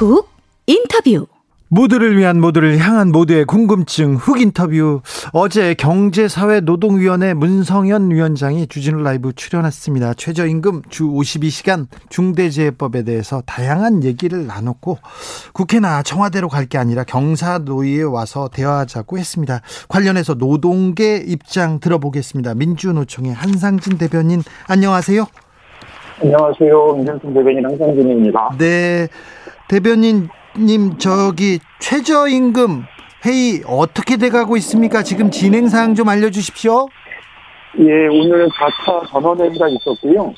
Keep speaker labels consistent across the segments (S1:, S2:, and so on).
S1: 훅 인터뷰
S2: 모두를 위한 모두를 향한 모두의 궁금증 훅 인터뷰 어제 경제사회노동위원회 문성현 위원장이 주진우 라이브 출연했습니다. 최저임금 주 52시간 중대재해법에 대해서 다양한 얘기를 나눴고 국회나 청와대로 갈 게 아니라 경사노위에 와서 대화하자고 했습니다. 관련해서 노동계 입장 들어보겠습니다. 민주노총의 한상진 대변인 안녕하세요.
S3: 안녕하세요. 민정통 대변인 한상진입니다.
S2: 네. 대변인 님 저기 최저임금 회의 어떻게 돼가고 있습니까? 지금 진행 사항 좀 알려주십시오.
S3: 예, 오늘 4차 전원회의가 있었고요.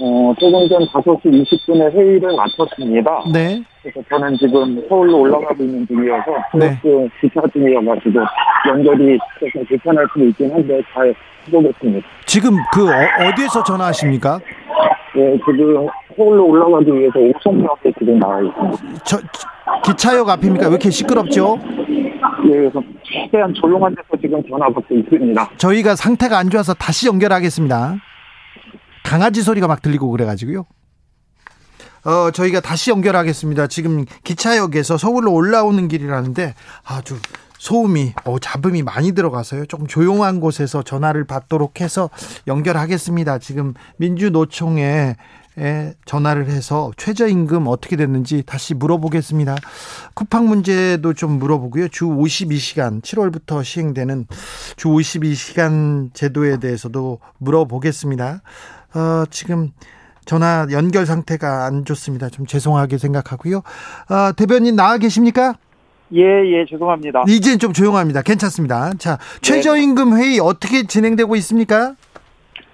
S3: 어, 조금 전 5시 20분에 회의를 마쳤습니다.
S2: 네.
S3: 그래서 저는 지금 서울로 올라가고 있는 중이어서
S2: 네.
S3: 그 기차 중이어가지고 연결이 조금 불편할 수도 있긴 한데 잘 해보겠습니다.
S2: 지금 그 어, 디에서 전화하십니까?
S3: 예, 지금 서울로 올라가기 위해서 옥송역에 지금 나와 있습니다.
S2: 저 기차역 앞입니까? 왜 이렇게 시끄럽죠?
S3: 예, 그래서 최대한 조용한 데서 지금 전화 받고 있습니다.
S2: 저희가 상태가 안 좋아서 다시 연결하겠습니다. 강아지 소리가 막 들리고 그래가지고요. 어, 저희가 다시 연결하겠습니다. 지금 기차역에서 서울로 올라오는 길이라는데 아주 소음이, 어, 잡음이 많이 들어가서요. 조금 조용한 곳에서 전화를 받도록 해서 연결하겠습니다. 지금 민주노총에 에 전화를 해서 최저임금 어떻게 됐는지 다시 물어보겠습니다. 쿠팡 문제도 좀 물어보고요. 주 52시간 7월부터 시행되는 주 52시간 제도에 대해서도 물어보겠습니다. 어, 지금 전화 연결 상태가 안 좋습니다. 좀 죄송하게 생각하고요. 어, 대변인 나와 계십니까?
S3: 예, 예, 죄송합니다.
S2: 이제는 좀 조용합니다. 괜찮습니다. 자, 최저임금 회의 어떻게 진행되고 있습니까?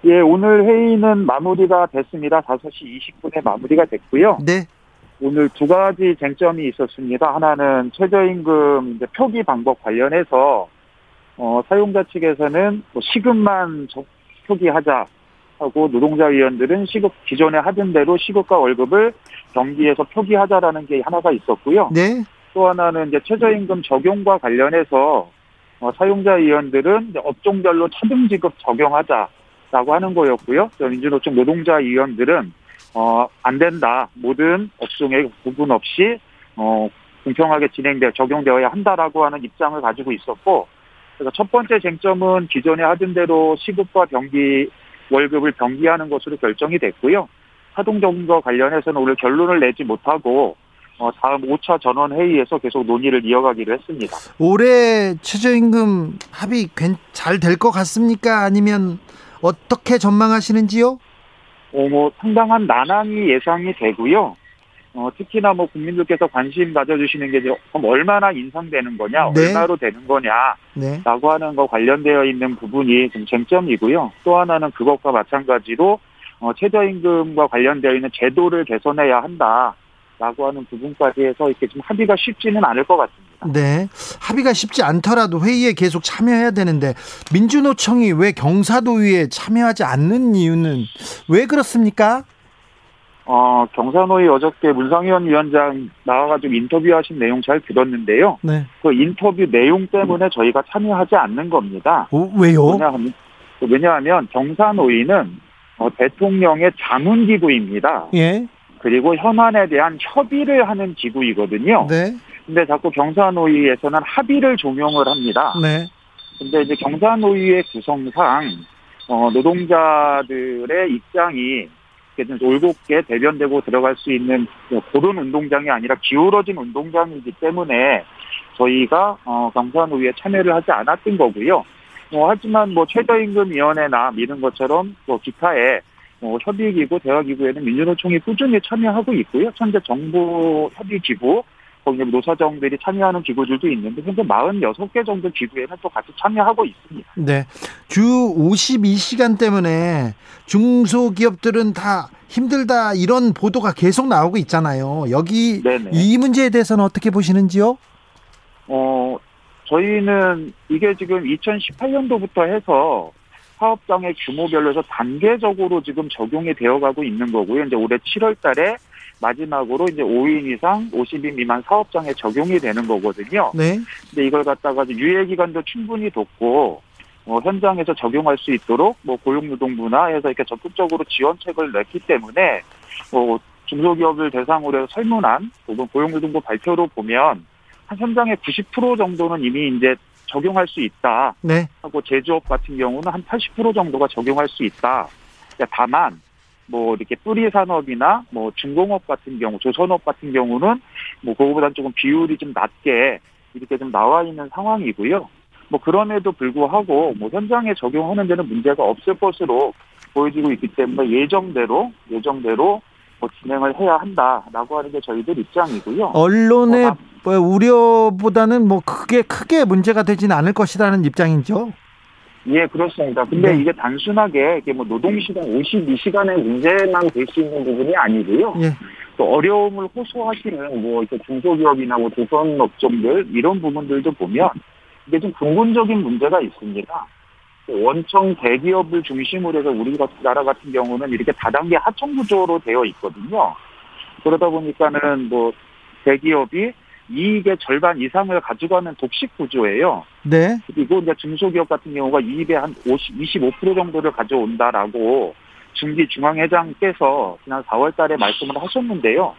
S3: 예, 오늘 회의는 마무리가 됐습니다. 5시 20분에 마무리가 됐고요.
S2: 네.
S3: 오늘 두 가지 쟁점이 있었습니다. 하나는 최저임금 이제 표기 방법 관련해서 어, 사용자 측에서는 뭐 시급만 저- 표기하자 하고 노동자위원들은 시급 기존에 하던 대로 시급과 월급을 경기에서 표기하자라는 게 하나가 있었고요.
S2: 네.
S3: 또 하나는 이제 최저임금 적용과 관련해서 어, 사용자위원들은 업종별로 차등 지급 적용하자라고 하는 거였고요. 또 민주노총 노동자위원들은 어, 안 된다. 모든 업종에 구분 없이 어, 공평하게 진행돼 적용되어야 한다라고 하는 입장을 가지고 있었고, 그래서 첫 번째 쟁점은 기존에 하던 대로 시급과 병기 월급을 병기하는 것으로 결정이 됐고요. 하동적과 관련해서는 오늘 결론을 내지 못하고 어, 다음 5차 전원 회의에서 계속 논의를 이어가기로 했습니다.
S2: 올해 최저임금 합의 잘 될 것 같습니까? 아니면 어떻게 전망하시는지요?
S3: 어, 뭐 상당한 난항이 예상이 되고요. 어, 특히나 뭐 국민들께서 관심 가져주시는 게 그럼 얼마나 인상되는 거냐,
S2: 네.
S3: 얼마로 되는 거냐,
S2: 네.
S3: 라고 하는 거 관련되어 있는 부분이 좀 쟁점이고요. 또 하나는 그것과 마찬가지로 어, 최저임금과 관련되어 있는 제도를 개선해야 한다. 라고 하는 부분까지 해서 이렇게 좀 합의가 쉽지는 않을 것 같습니다.
S2: 네. 합의가 쉽지 않더라도 회의에 계속 참여해야 되는데 민주노총이 왜 경사도위에 참여하지 않는 이유는 왜 그렇습니까?
S3: 어, 경산호의 어저께 문상현 위원장 나와가지고 인터뷰하신 내용 잘 들었는데요.
S2: 네.
S3: 그 인터뷰 내용 때문에 저희가 참여하지 않는 겁니다.
S2: 어, 왜요?
S3: 왜냐하면, 왜냐하면 경산호의는 어, 대통령의 자문기구입니다.
S2: 예.
S3: 그리고 현안에 대한 협의를 하는 기구이거든요.
S2: 네.
S3: 근데 자꾸 경산호의에서는 합의를 종용을 합니다.
S2: 네.
S3: 근데 이제 경산노위의 구성상 어, 노동자들의 입장이 좀 올곧게 대변되고 들어갈 수 있는 뭐 그런 운동장이 아니라 기울어진 운동장이기 때문에 저희가 어, 경산노위에 참여를 하지 않았던 거고요. 뭐 하지만 뭐 최저임금위원회나 이런 것처럼 뭐 기타의 뭐 협의기구, 대화기구에는 민주노총이 꾸준히 참여하고 있고요. 현재 정부 협의기구, 거기 노사정들이 참여하는 기구들도 있는데 현재 46개 정도 기구에는 또 같이 참여하고 있습니다.
S2: 네. 주 52시간 때문에 중소기업들은 다 힘들다 이런 보도가 계속 나오고 있잖아요. 여기
S3: 네네.
S2: 이 문제에 대해서는 어떻게 보시는지요?
S3: 어, 저희는 이게 지금 2018년도부터 해서 사업장의 규모별로 해서 단계적으로 지금 적용이 되어 가고 있는 거고요. 이제 올해 7월 달에 마지막으로 이제 5인 이상 50인 미만 사업장에 적용이 되는 거거든요.
S2: 네.
S3: 근데 이걸 갖다가 유예 기간도 충분히 뒀고 어, 현장에서 적용할 수 있도록 뭐 고용노동부나 해서 이렇게 적극적으로 지원책을 냈기 때문에 뭐 중소기업을 대상으로 해서 설문한 혹은 고용노동부 발표로 보면 한 현장의 90% 정도는 이미 이제 적용할 수 있다
S2: 네.
S3: 하고 제조업 같은 경우는 한 80% 정도가 적용할 수 있다. 다만 뭐 이렇게 뿌리 산업이나 뭐 중공업 같은 경우, 조선업 같은 경우는 뭐 그거보다는 조금 비율이 좀 낮게 이렇게 좀 나와 있는 상황이고요. 뭐 그럼에도 불구하고 뭐 현장에 적용하는 데는 문제가 없을 것으로 보여지고 있기 때문에 예정대로 예정대로 뭐 진행을 해야 한다라고 하는 게 저희들 입장이고요.
S2: 언론의
S3: 어,
S2: 뭐 우려보다는 뭐 크게 크게 문제가 되지는 않을 것이라는 입장이죠.
S3: 예, 그렇습니다. 근데
S2: 네.
S3: 이게 단순하게 이게 뭐 노동시간 52시간의 문제만 될 수 있는 부분이 아니고요.
S2: 예.
S3: 또 어려움을 호소하시는 뭐 이렇게 중소기업이나 뭐 조선 업종들 이런 부분들도 보면 이게 좀 근본적인 문제가 있습니다. 원청 대기업을 중심으로 해서 우리 나라 같은 경우는 이렇게 다단계 하청 구조로 되어 있거든요. 그러다 보니까는 뭐 대기업이 이익의 절반 이상을 가져가는 독식 구조예요.
S2: 네.
S3: 그리고 이제 중소기업 같은 경우가 이익의 한 50, 25% 정도를 가져온다라고 중기 중앙회장께서 지난 4월 달에 말씀을 하셨는데요.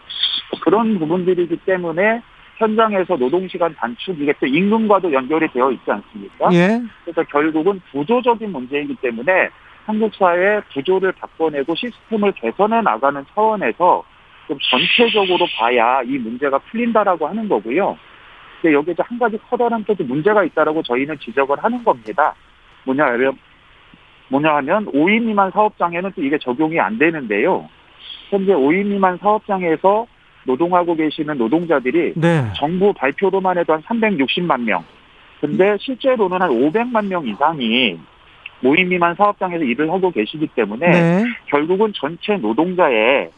S3: 그런 부분들이기 때문에 현장에서 노동시간 단축, 이게 또 임금과도 연결이 되어 있지 않습니까?
S2: 예.
S3: 그래서 결국은 구조적인 문제이기 때문에 한국 사회 구조를 바꿔내고 시스템을 개선해 나가는 차원에서 좀 전체적으로 봐야 이 문제가 풀린다라고 하는 거고요. 근데 여기에 한 가지 커다란 또 문제가 있다라고 저희는 지적을 하는 겁니다. 뭐냐 하면 뭐냐 하면 5인 미만 사업장에는 또 이게 적용이 안 되는데요. 현재 5인 미만 사업장에서 노동하고 계시는 노동자들이
S2: 네.
S3: 정부 발표로만 해도 한 360만 명. 근데 실제로는 한 500만 명 이상이 모임 미만 사업장에서 일을 하고 계시기 때문에
S2: 네.
S3: 결국은 전체 노동자의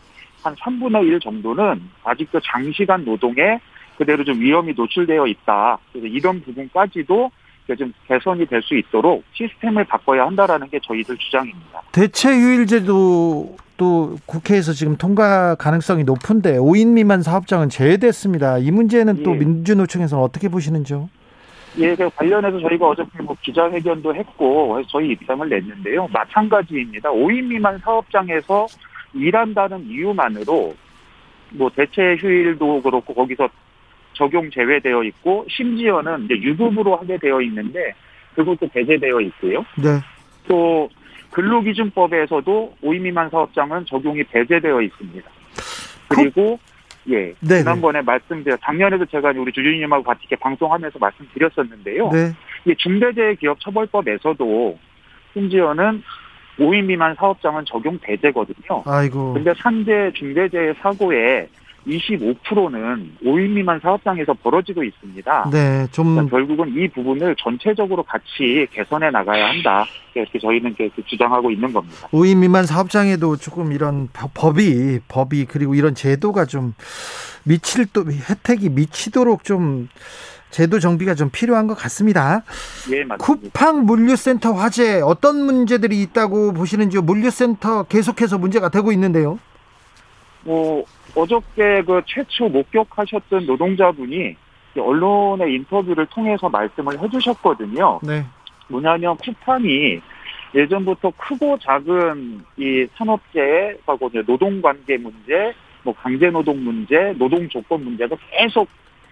S3: 한 3분의 1 정도는 아직도 장시간 노동에 그대로 좀 위험이 노출되어 있다. 그래서 이런 부분까지도 좀 개선이 될 수 있도록 시스템을 바꿔야 한다라는 게 저희들 주장입니다.
S2: 대체 휴일제도 또 국회에서 지금 통과 가능성이 높은데 5인 미만 사업장은 제외됐습니다. 이 문제는 또
S3: 예.
S2: 민주노총에서는 어떻게 보시는지요?
S3: 예, 그 관련해서 저희가 어저께 뭐 기자회견도 했고 저희 입장을 냈는데요. 마찬가지입니다. 5인 미만 사업장에서 일한다는 이유만으로 뭐 대체 휴일도 그렇고 거기서 적용 제외되어 있고 심지어는 이제 유급으로 하게 되어 있는데 그것도 배제되어 있고요.
S2: 네.
S3: 또 근로기준법에서도 5인 미만 사업장은 적용이 배제되어 있습니다. 그리고 예
S2: 네,
S3: 지난번에 말씀드려 작년에도 제가 우리 주주님하고 같이 이렇게 방송하면서 말씀드렸었는데요.
S2: 네.
S3: 이 중대재해기업처벌법에서도 심지어는 5인 미만 사업장은 적용 배제거든요.
S2: 아이고.
S3: 근데 산재 중대재해 사고의 25%는 5인 미만 사업장에서 벌어지고 있습니다.
S2: 네, 좀
S3: 그러니까 결국은 이 부분을 전체적으로 같이 개선해 나가야 한다. 이렇게 저희는 이렇게 주장하고 있는 겁니다.
S2: 5인 미만 사업장에도 조금 이런 법- 법이 법이 그리고 이런 제도가 좀 미칠 또 혜택이 미치도록 좀 제도 정비가 좀 필요한 것 같습니다.
S3: 예, 맞습니다.
S2: 쿠팡 물류센터 화재 어떤 문제들이 있다고 보시는지요? 물류센터 계속해서 문제가 되고 있는데요.
S3: 뭐 어저께 그 최초 목격하셨던 노동자분이 언론의 인터뷰를 통해서 말씀을 해주셨거든요.
S2: 네.
S3: 뭐냐면 쿠팡이 예전부터 크고 작은 이 산업재해하고 노동관계 문제, 뭐 강제노동 문제, 노동 조건 문제가 계속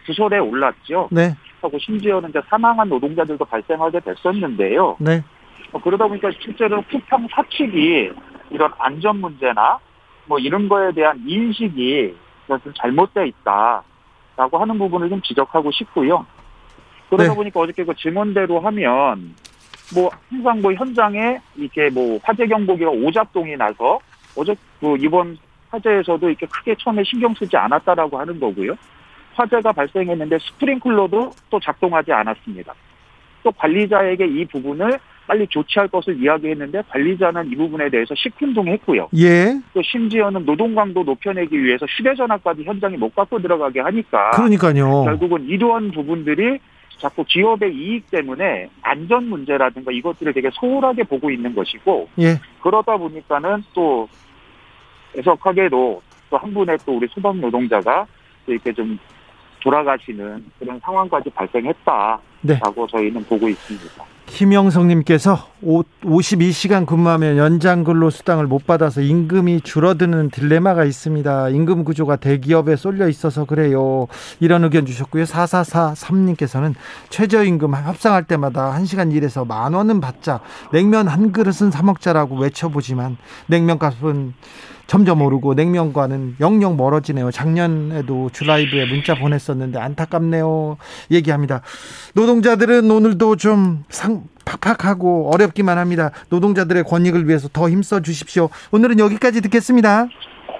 S3: 구설에 올랐죠.
S2: 네.
S3: 하고 심지어는 이제 사망한 노동자들도 발생하게 됐었는데요.
S2: 네.
S3: 어, 그러다 보니까 실제로 쿠팡 사측이 이런 안전 문제나 뭐 이런 거에 대한 인식이 좀 잘못되어 있다라고 하는 부분을 좀 지적하고 싶고요. 그러다
S2: 네.
S3: 보니까 어저께 그 증언대로 하면 뭐 항상 뭐 현장에 이렇게 뭐 화재 경보기가 오작동이 나서 어제 그 이번 화재에서도 이렇게 크게 처음에 신경 쓰지 않았다라고 하는 거고요. 화재가 발생했는데 스프링클러도 또 작동하지 않았습니다. 또 관리자에게 이 부분을 빨리 조치할 것을 이야기했는데 관리자는 이 부분에 대해서 시큰둥했고요.
S2: 예.
S3: 또 심지어는 노동 강도 높여내기 위해서 휴대전화까지 현장에 못 갖고 들어가게 하니까
S2: 그러니까요.
S3: 결국은 이러한 부분들이 자꾸 기업의 이익 때문에 안전 문제라든가 이것들을 되게 소홀하게 보고 있는 것이고
S2: 예.
S3: 그러다 보니까는 또 애석하게도 또 한 분의 또 우리 소방 노동자가 또 이렇게 좀 돌아가시는 그런 상황까지 발생했다라고
S2: 네.
S3: 저희는 보고 있습니다.
S2: 김영성님께서 52시간 근무하면 연장 근로 수당을 못 받아서 임금이 줄어드는 딜레마가 있습니다. 임금 구조가 대기업에 쏠려 있어서 그래요. 이런 의견 주셨고요. 4443님께서는 최저임금 협상할 때마다 1시간 일해서 만 원은 받자. 냉면 한 그릇은 사 먹자라고 외쳐보지만 냉면값은 점점 오르고 냉면과는 영영 멀어지네요. 작년에도 주라이브에 문자 보냈었는데 안타깝네요. 얘기합니다. 노동자들은 오늘도 좀 상, 팍팍하고 어렵기만 합니다. 노동자들의 권익을 위해서 더 힘써 주십시오. 오늘은 여기까지 듣겠습니다.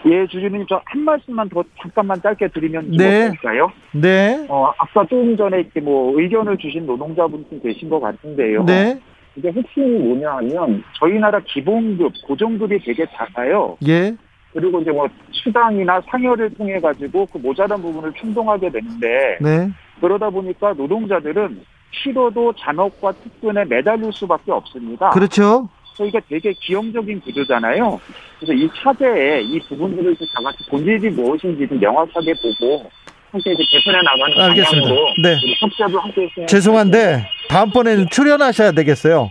S3: 예, 주주님 저 한 말씀만 더 잠깐만 짧게 드리면
S2: 네.
S3: 좋을까요?
S2: 네.
S3: 어, 아까 조금 전에 이렇게 뭐 의견을 주신 노동자분 계신 것 같은데요.
S2: 네.
S3: 이게 핵심이 뭐냐 하면 저희 나라 기본급, 고정급이 되게 작아요.
S2: 예.
S3: 그리고 이제 뭐 수당이나 상여를 통해 가지고 그 모자란 부분을 충동하게 되는데
S2: 네.
S3: 그러다 보니까 노동자들은 싫어도 잔업과 특근에 매달릴 수밖에 없습니다.
S2: 그렇죠.
S3: 그래서 이게 되게 기형적인 구조잖아요. 그래서 이 차제에 이 부분들을 다 같이 본질이 무엇인지 좀 명확하게 보고 함께 이제 개선해 나가는
S2: 알겠습니다.
S3: 방향으로
S2: 네.
S3: 우리 함께 했으면
S2: 죄송한데 다음번에는 출연하셔야 되겠어요.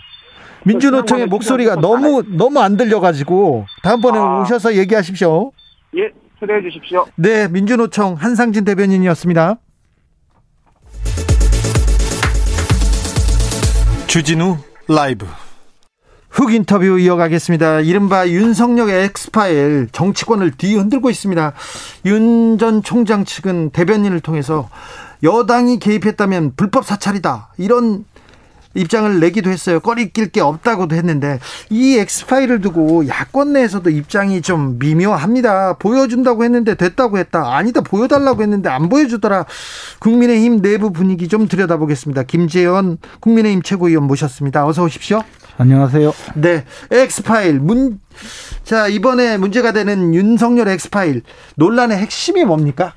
S2: 민주노총의 목소리가 너무 너무 안 들려가지고 다음번에
S3: 아.
S2: 오셔서 얘기하십시오.
S3: 예, 초대해 주십시오.
S2: 네, 민주노총 한상진 대변인이었습니다. 주진우 라이브 훅 인터뷰 이어가겠습니다. 이른바 윤석열의 엑스파일 정치권을 뒤흔들고 있습니다. 윤 전 총장 측은 대변인을 통해서 여당이 개입했다면 불법 사찰이다. 이런 입장을 내기도 했어요. 꺼리낄 게 없다고도 했는데 이 엑스파일을 두고 야권 내에서도 입장이 좀 미묘합니다. 보여준다고 했는데 됐다고 했다. 아니다 보여달라고 했는데 안 보여주더라. 국민의힘 내부 분위기 좀 들여다보겠습니다. 김재원 국민의힘 최고위원 모셨습니다. 어서 오십시오.
S4: 안녕하세요.
S2: 네, 엑스파일 문. 자 이번에 문제가 되는 윤석열 엑스파일 논란의 핵심이 뭡니까?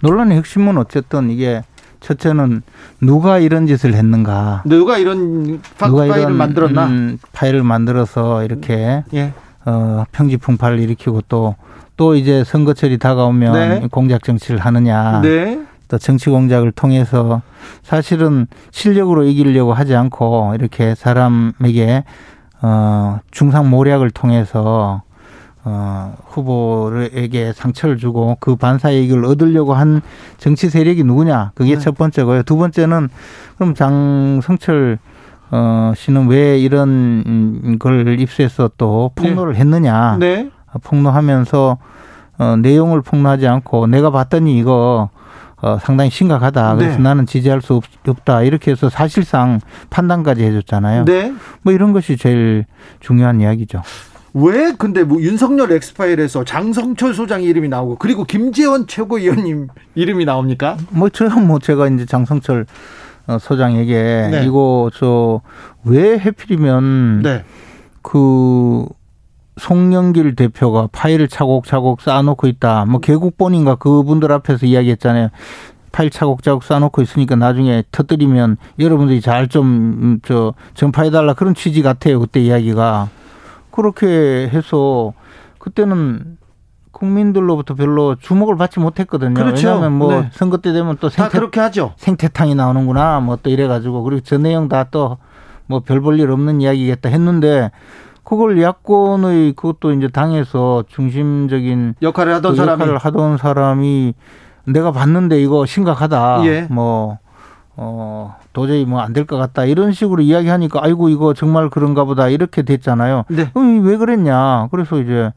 S4: 논란의 핵심은 어쨌든 이게 첫째는 누가 이런 짓을 했는가.
S2: 누가 이런 파,
S4: 누가
S2: 파일을
S4: 이런
S2: 만들었나?
S4: 음, 파일을 만들어서 이렇게
S2: 예,
S4: 어, 평지풍파를 일으키고 또 또 이제 선거철이 다가오면
S2: 네.
S4: 공작 정치를 하느냐.
S2: 네,
S4: 또 정치 공작을 통해서 사실은 실력으로 이기려고 하지 않고 이렇게 사람에게 어 중상 모략을 통해서 어 후보에게 상처를 주고 그 반사 이익을 얻으려고 한 정치 세력이 누구냐 그게
S2: 네.
S4: 첫 번째고요. 두 번째는 그럼 장성철 어 씨는 왜 이런 걸 입수해서 또 폭로를 했느냐?
S2: 네,
S4: 폭로하면서 어, 내용을 폭로하지 않고 내가 봤더니 이거 어, 상당히 심각하다. 그래서
S2: 네.
S4: 나는 지지할 수 없, 없다. 이렇게 해서 사실상 판단까지 해줬잖아요.
S2: 네.
S4: 뭐 이런 것이 제일 중요한 이야기죠.
S2: 왜 근데 뭐 윤석열 엑스파일에서 장성철 소장 이름이 나오고 그리고 김재원 최고위원님 이름이 나옵니까?
S4: 뭐 저야 뭐 제가 이제 장성철 어, 소장에게
S2: 네.
S4: 이거 저 왜 해필이면
S2: 네,
S4: 그 송영길 대표가 파일을 차곡차곡 쌓아놓고 있다. 뭐 개국본인가 그분들 앞에서 이야기했잖아요. 파일 차곡차곡 쌓아놓고 있으니까 나중에 터뜨리면 여러분들이 잘 좀 저 전파해달라 그런 취지 같아요. 그때 이야기가 그렇게 해서 그때는 국민들로부터 별로 주목을 받지 못했거든요.
S2: 그렇죠.
S4: 왜냐하면 뭐
S2: 네.
S4: 선거 때 되면
S2: 또다
S4: 생태
S2: 그렇게 하죠.
S4: 생태탕이 나오는구나 뭐 또 이래가지고 그리고 저 내용 다 또 뭐 별 볼 일 없는 이야기겠다 했는데 그걸 야권의 그것도 이제 당에서 중심적인
S2: 역할을 하던
S4: 그
S2: 사람이
S4: 역할을 하던 사람이 내가 봤는데 이거 심각하다.
S2: 예.
S4: 뭐 어, 도저히 뭐 안 될 것 같다. 이런 식으로 이야기하니까 아이고 이거 정말 그런가 보다. 이렇게 됐잖아요.
S2: 네.
S4: 음, 왜 그랬냐. 그래서 이제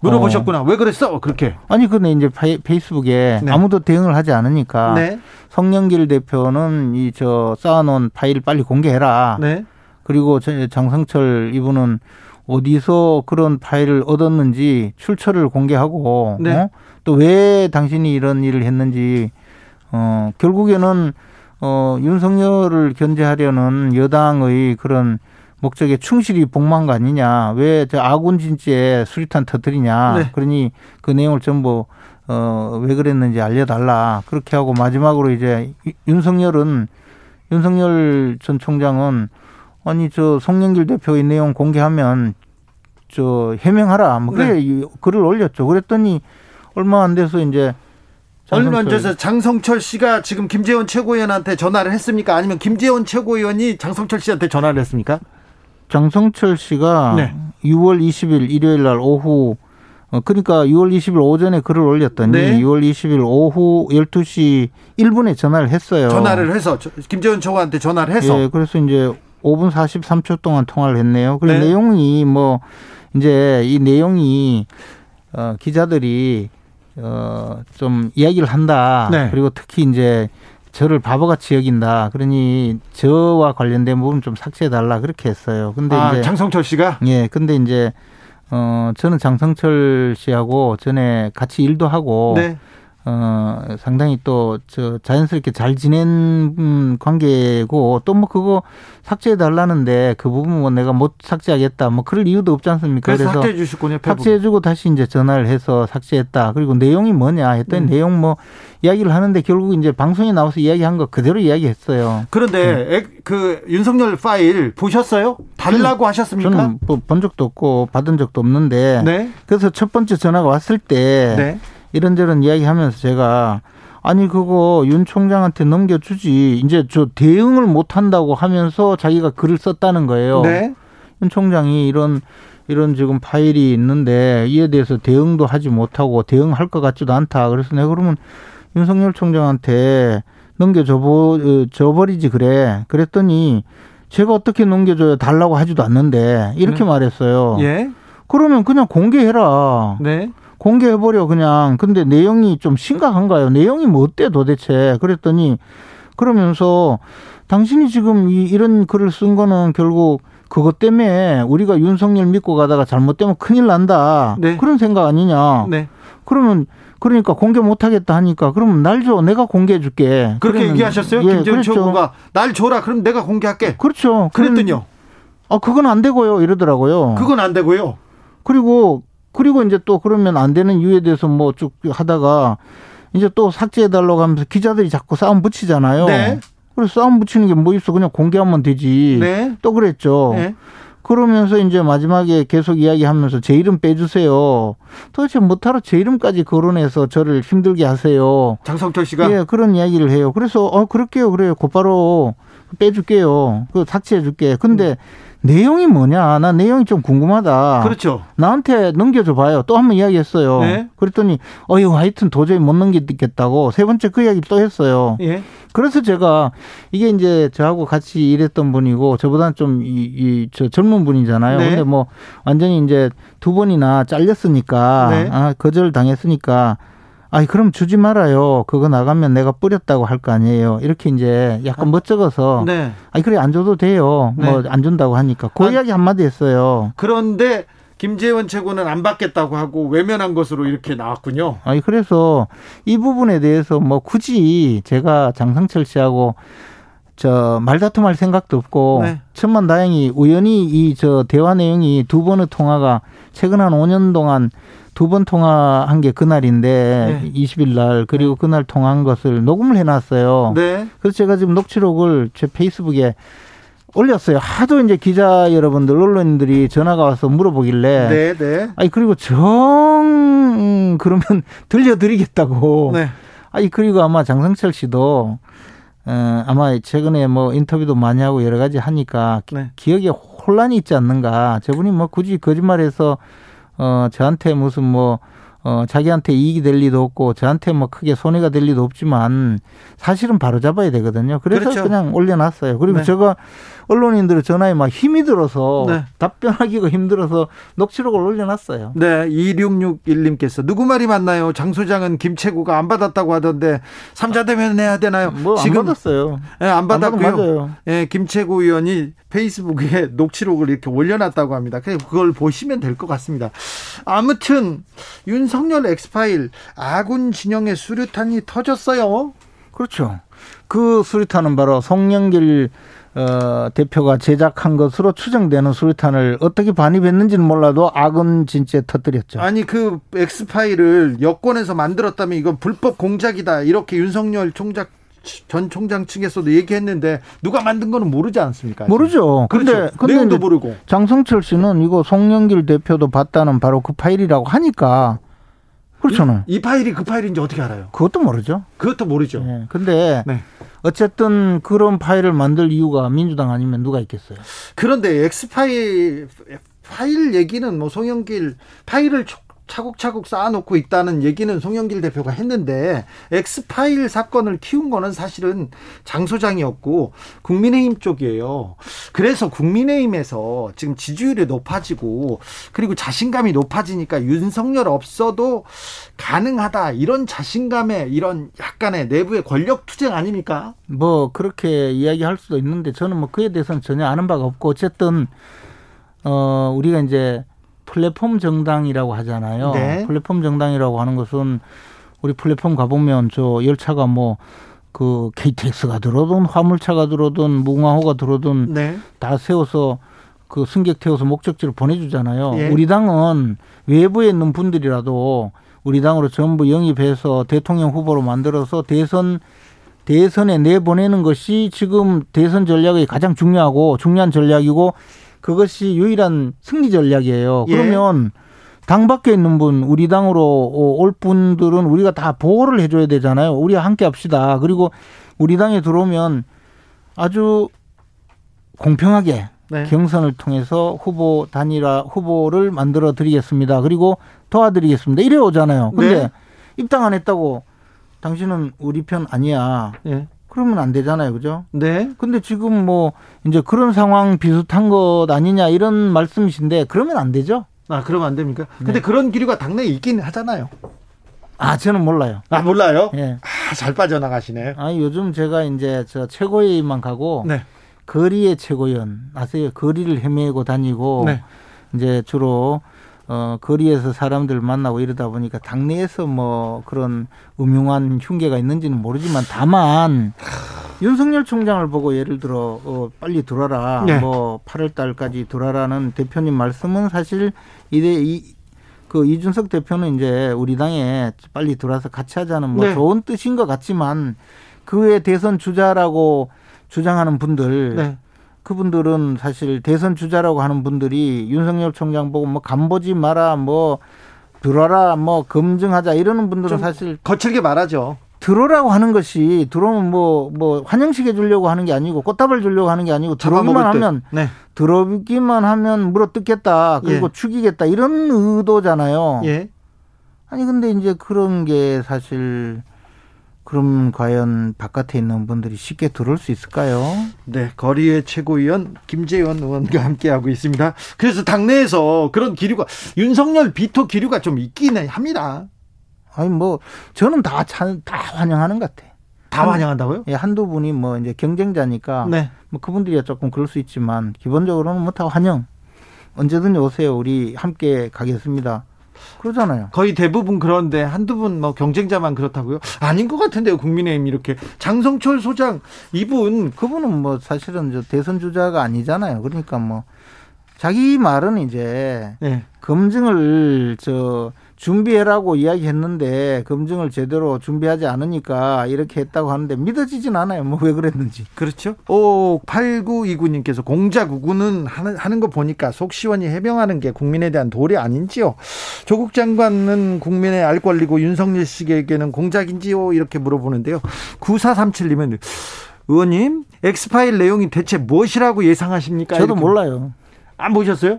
S2: 물어보셨구나. 왜 그랬어? 그렇게.
S4: 아니 근데 이제 페이- 페이스북에
S2: 네.
S4: 아무도 대응을 하지 않으니까
S2: 네,
S4: 성영길 대표는 이 저 쌓아놓은 파일 빨리 공개해라.
S2: 네,
S4: 그리고 저 장성철 이분은 어디서 그런 파일을 얻었는지 출처를 공개하고
S2: 네.
S4: 어? 또왜 당신이 이런 일을 했는지 어 결국에는 어 윤석열을 견제하려는 여당의 그런 목적에 충실히 복무한 거 아니냐. 왜 저 아군 진지에 수리탄 터뜨리냐.
S2: 네.
S4: 그러니 그 내용을 전부 어, 왜 그랬는지 알려달라. 그렇게 하고 마지막으로 이제 유- 윤석열은 윤석열 전 총장은 아니 저 송영길 대표의 내용 공개하면 저 해명하라. 뭐 그래
S2: 네.
S4: 이 글을 올렸죠. 그랬더니 얼마 안 돼서 이제
S2: 얼마
S4: 장성철-
S2: 전에 장성철 씨가 지금 김재원 최고위원한테 전화를 했습니까? 아니면 김재원 최고위원이 장성철 씨한테 전화를 했습니까?
S4: 장성철 씨가
S2: 네.
S4: 6월 20일 일요일 날 오후 어 그러니까 6월 20일 오전에 글을 올렸더니
S2: 네.
S4: 6월 20일 오후 12시 1분에 전화를 했어요.
S2: 전화를 해서 저- 김재원 최고한테 전화를 해서
S4: 예, 그래서 이제 5분 43초 동안 통화를 했네요. 그리고
S2: 네.
S4: 내용이 뭐 이제 이 내용이 어 기자들이 어 좀 이야기를 한다.
S2: 네.
S4: 그리고 특히 이제 저를 바보같이 여긴다. 그러니 저와 관련된 부분 좀 삭제해 달라 그렇게 했어요. 근데
S2: 아,
S4: 이제
S2: 장성철 씨가
S4: 예, 근데 이제 어 저는 장성철 씨하고 전에 같이 일도 하고
S2: 네.
S4: 어 상당히 또 저 자연스럽게 잘 지낸 음, 관계고 또 뭐 그거 삭제해 달라는데 그 부분 뭐 내가 못 삭제하겠다 뭐 그럴 이유도 없지 않습니까?
S2: 그래서 삭제해 주셨군요. 페북.
S4: 삭제해주고 다시 이제 전화를 해서 삭제했다. 그리고 내용이 뭐냐 했더니
S2: 음.
S4: 내용 뭐 이야기를 하는데 결국 이제 방송에 나와서 이야기한 거 그대로 이야기했어요.
S2: 그런데 액- 그 윤석열 파일 보셨어요? 달라고 하셨습니까?
S4: 저는 뭐 본 적도 없고 받은 적도 없는데
S2: 네.
S4: 그래서 첫 번째 전화가 왔을 때
S2: 네.
S4: 이런저런 이야기하면서 제가 아니 그거 윤 총장한테 넘겨주지 이제 저 대응을 못 한다고 하면서 자기가 글을 썼다는 거예요.
S2: 네.
S4: 윤 총장이 이런 이런 지금 파일이 있는데 이에 대해서 대응도 하지 못하고 대응할 것 같지도 않다. 그래서 내가 그러면 윤석열 총장한테 넘겨줘 보, 어, 줘버리지 그래. 그랬더니 제가 어떻게 넘겨줘요? 달라고 하지도 않는데 이렇게
S2: 네.
S4: 말했어요.
S2: 예.
S4: 그러면 그냥 공개해라.
S2: 네.
S4: 공개해버려 그냥. 근데 내용이 좀 심각한가요? 내용이 뭐 어때 도대체? 그랬더니 그러면서 당신이 지금 이, 이런 글을 쓴 거는 결국 그것 때문에 우리가 윤석열 믿고 가다가 잘못되면 큰일 난다.
S2: 네.
S4: 그런 생각 아니냐.
S2: 네.
S4: 그러면 그러니까 공개 못 하겠다 하니까 그러면 날 줘. 내가 공개해 줄게.
S2: 그렇게 얘기하셨어요? 김재원
S4: 그렇죠.
S2: 최고가 날 줘라. 그럼 내가 공개할게.
S4: 그렇죠.
S2: 그랬더니요.
S4: 아, 그건 안 되고요. 이러더라고요.
S2: 그건 안 되고요.
S4: 그리고 그리고 이제 또 그러면 안 되는 이유에 대해서 뭐 쭉 하다가 이제 또 삭제해 달라고 하면서 기자들이 자꾸 싸움 붙이잖아요.
S2: 네.
S4: 그래서 싸움 붙이는 게 뭐 있어? 그냥 공개하면 되지.
S2: 네.
S4: 또 그랬죠.
S2: 네.
S4: 그러면서 이제 마지막에 계속 이야기하면서 제 이름 빼주세요. 도대체 못하러 제 이름까지 거론해서 저를 힘들게 하세요.
S2: 장성철 씨가
S4: 예, 그런 이야기를 해요. 그래서 어 그럴게요, 그래요. 곧바로 빼줄게요. 그 삭제해줄게. 근데 내용이 뭐냐? 나 내용이 좀 궁금하다.
S2: 그렇죠.
S4: 나한테 넘겨줘 봐요. 또 한 번 이야기했어요.
S2: 네.
S4: 그랬더니 어이 하여튼 도저히 못 넘기겠다고 세 번째 그 이야기 또 했어요.
S2: 예.
S4: 그래서 제가 이게 이제 저하고 같이 일했던 분이고 저보다는 좀이저 젊은 분이잖아요.
S2: 네.
S4: 근데 뭐 완전히 이제 두 번이나 잘렸으니까
S2: 네.
S4: 아 거절 당했으니까 아이 그럼 주지 말아요. 그거 나가면 내가 뿌렸다고 할 거 아니에요. 이렇게 이제 약간 멋쩍어서
S2: 네.
S4: 아이 그래 안 줘도 돼요. 뭐
S2: 네.
S4: 안 준다고 하니까 그
S2: 아.
S4: 이야기 한마디 했어요.
S2: 그런데 김재원 최고는 안 받겠다고 하고 외면한 것으로 이렇게 나왔군요.
S4: 아니 그래서 이 부분에 대해서 뭐 굳이 제가 장상철 씨하고 저 말다툼할 생각도 없고
S2: 네.
S4: 천만 다행히 우연히 이 저 대화 내용이 두 번의 통화가 최근 한 5년 동안 두 번 통화한 게 그날인데
S2: 네.
S4: 20일 날 그리고 그날 통화한 것을 녹음을 해놨어요.
S2: 네.
S4: 그래서 제가 지금 녹취록을 제 페이스북에 올렸어요. 하도 이제 기자 여러분들 언론인들이 전화가 와서 물어보길래
S2: 네. 네.
S4: 아니 그리고 정 음, 그러면 들려드리겠다고.
S2: 네.
S4: 아니 그리고 아마 장성철 씨도 어, 아마 최근에 뭐 인터뷰도 많이 하고 여러 가지 하니까 기-
S2: 네.
S4: 기억에 혼란이 있지 않는가. 저분이 뭐 굳이 거짓말해서 어 저한테 무슨 뭐 어, 자기한테 이익이 될 리도 없고 저한테 뭐 크게 손해가 될 리도 없지만 사실은 바로 잡아야 되거든요. 그래서
S2: 그렇죠.
S4: 그냥 올려놨어요. 그리고
S2: 네.
S4: 제가 언론인들의 전화에 막 힘이 들어서
S2: 네.
S4: 답변하기가 힘들어서 녹취록을 올려놨어요.
S2: 네, 2661님께서 누구 말이 맞나요? 장 소장은 김채구가 안 받았다고 하던데 삼자 대면 해야 되나요?
S4: 뭐안 받았어요.
S2: 예, 안 받았고요. 예, 김채구 의원이 페이스북에 녹취록을 이렇게 올려놨다고 합니다. 그걸 보시면 될 것 같습니다. 아무튼 윤석열 엑스파일 아군 진영의 수류탄이 터졌어요.
S4: 그렇죠. 그 수리탄은 바로 송영길 어, 대표가 제작한 것으로 추정되는 수류탄을 어떻게 반입했는지는 몰라도 악은 진짜 터뜨렸죠.
S2: 아니 그 엑스파일을 여권에서 만들었다면 이건 불법 공작이다 이렇게 윤석열 총장 전 총장 측에서도 얘기했는데 누가 만든 거는 모르지 않습니까?
S4: 모르죠. 근데
S2: 그렇죠.
S4: 근데
S2: 내용도
S4: 이제
S2: 모르고.
S4: 장성철 씨는 이거 송영길 대표도 봤다는 바로 그 파일이라고 하니까 그렇잖아요.
S2: 이, 이 파일이 그 파일인지 어떻게 알아요?
S4: 그것도 모르죠.
S2: 그것도 모르죠.
S4: 예. 근데
S2: 네.
S4: 어쨌든 그런 파일을 만들 이유가 민주당 아니면 누가 있겠어요?
S2: 그런데 엑스 파일 파일 얘기는 뭐 송영길 파일을 초- 차곡차곡 쌓아놓고 있다는 얘기는 송영길 대표가 했는데 엑스파일 사건을 키운 거는 사실은 장 소장이었고 국민의힘 쪽이에요. 그래서 국민의힘에서 지금 지지율이 높아지고 그리고 자신감이 높아지니까 윤석열 없어도 가능하다 이런 자신감에 이런 약간의 내부의 권력 투쟁 아닙니까?
S4: 뭐 그렇게 이야기할 수도 있는데 저는 뭐 그에 대해서는 전혀 아는 바가 없고 어쨌든 어 우리가 이제 플랫폼 정당이라고 하잖아요.
S2: 네.
S4: 플랫폼 정당이라고 하는 것은 우리 플랫폼 가보면 저 열차가 뭐 그 KTX가 들어오든 화물차가 들어오든 무궁화호가 들어오든
S2: 네.
S4: 다 세워서 그 승객 태워서 목적지로 보내주잖아요.
S2: 예.
S4: 우리 당은 외부에 있는 분들이라도 우리 당으로 전부 영입해서 대통령 후보로 만들어서 대선 대선에 내보내는 것이 지금 대선 전략의 가장 중요하고 중요한 전략이고 그것이 유일한 승리 전략이에요.
S2: 예.
S4: 그러면 당 밖에 있는 분, 우리 당으로 올 분들은 우리가 다 보호를 해줘야 되잖아요. 우리와 함께 합시다. 그리고 우리 당에 들어오면 아주 공평하게
S2: 네.
S4: 경선을 통해서 후보 단일화 후보를 만들어 드리겠습니다. 그리고 도와드리겠습니다. 이래 오잖아요. 근데
S2: 네.
S4: 입당 안 했다고 당신은 우리 편 아니야.
S2: 네.
S4: 그러면 안 되잖아요. 그죠?
S2: 네.
S4: 근데 지금 뭐 이제 그런 상황 비슷한 것 아니냐 이런 말씀이신데 그러면 안 되죠?
S2: 아, 그러면 안 됩니까? 근데
S4: 네.
S2: 그런 기류가 당내에 있긴 하잖아요.
S4: 아, 저는 몰라요.
S2: 아, 몰라요?
S4: 예.
S2: 아, 잘 빠져나가시네.
S4: 아, 요즘 제가 이제 저 최고위만 가고
S2: 네.
S4: 거리의 최고위원 아세요? 거리를 헤매고 다니고
S2: 네.
S4: 이제 주로 어 거리에서 사람들 만나고 이러다 보니까 당내에서 뭐 그런 음흉한 흉계가 있는지는 모르지만 다만 윤석열 총장을 보고 예를 들어 어 빨리 들어라
S2: 네.
S4: 뭐 8월 달까지 들어라는 대표님 말씀은 사실 이래 이그 이준석 대표는 이제 우리 당에 빨리 들어와서 같이 하자는 뭐
S2: 네.
S4: 좋은 뜻인 것 같지만 그의 대선 주자라고 주장하는 분들
S2: 네.
S4: 그분들은 사실 대선 주자라고 하는 분들이 윤석열 총장 보고 뭐 간보지 마라 뭐 들어라 뭐 검증하자 이러는 분들은
S2: 좀
S4: 사실
S2: 거칠게 말하죠.
S4: 들어라고 하는 것이 들어오면 뭐 뭐 환영식 해주려고 하는 게 아니고 꽃다발 주려고 하는 게 아니고 들어오기만. 하면
S2: 네.
S4: 들어오기만 하면 물어 뜯겠다 그리고
S2: 예.
S4: 죽이겠다 이런 의도잖아요.
S2: 예.
S4: 아니 근데 이제 그런 게 사실 그럼 과연 바깥에 있는 분들이 쉽게 들어올 수 있을까요?
S2: 네. 거리의 최고위원 김재원 의원과 함께하고 있습니다. 그래서 당내에서 그런 기류가 윤석열 비토 기류가 좀 있긴 합니다.
S4: 아니 뭐 저는 다다 환영하는 것 같아.
S2: 다
S4: 한-
S2: 환영한다고요?
S4: 예, 한두 분이 뭐 이제 경쟁자니까
S2: 네.
S4: 뭐 그분들이야 조금 그럴 수 있지만 기본적으로는 뭐 다 환영. 언제든지 오세요. 우리 함께 가겠습니다. 그러잖아요.
S2: 거의 대부분 그런데 한두 분 뭐 경쟁자만 그렇다고요? 아닌 것 같은데요. 국민의힘 이렇게 장성철 소장 이분
S4: 그분은 뭐 사실은 저 대선 주자가 아니잖아요. 그러니까 뭐 자기 말은 이제
S2: 네.
S4: 검증을 저 준비해라고 이야기했는데 검증을 제대로 준비하지 않으니까 이렇게 했다고 하는데 믿어지진 않아요. 뭐 왜 그랬는지.
S2: 그렇죠. 오, 8929님께서 공작 우구는 하는, 하는 거 보니까 속 시원히 해명하는 게 국민에 대한 도리 아닌지요. 조국 장관은 국민의 알 권리고 윤석열 씨에게는 공작인지요? 이렇게 물어보는데요. 9437님은 의원님, 엑스파일 내용이 대체 무엇이라고 예상하십니까?
S4: 저도
S2: 이렇게.
S4: 몰라요.
S2: 안 보셨어요?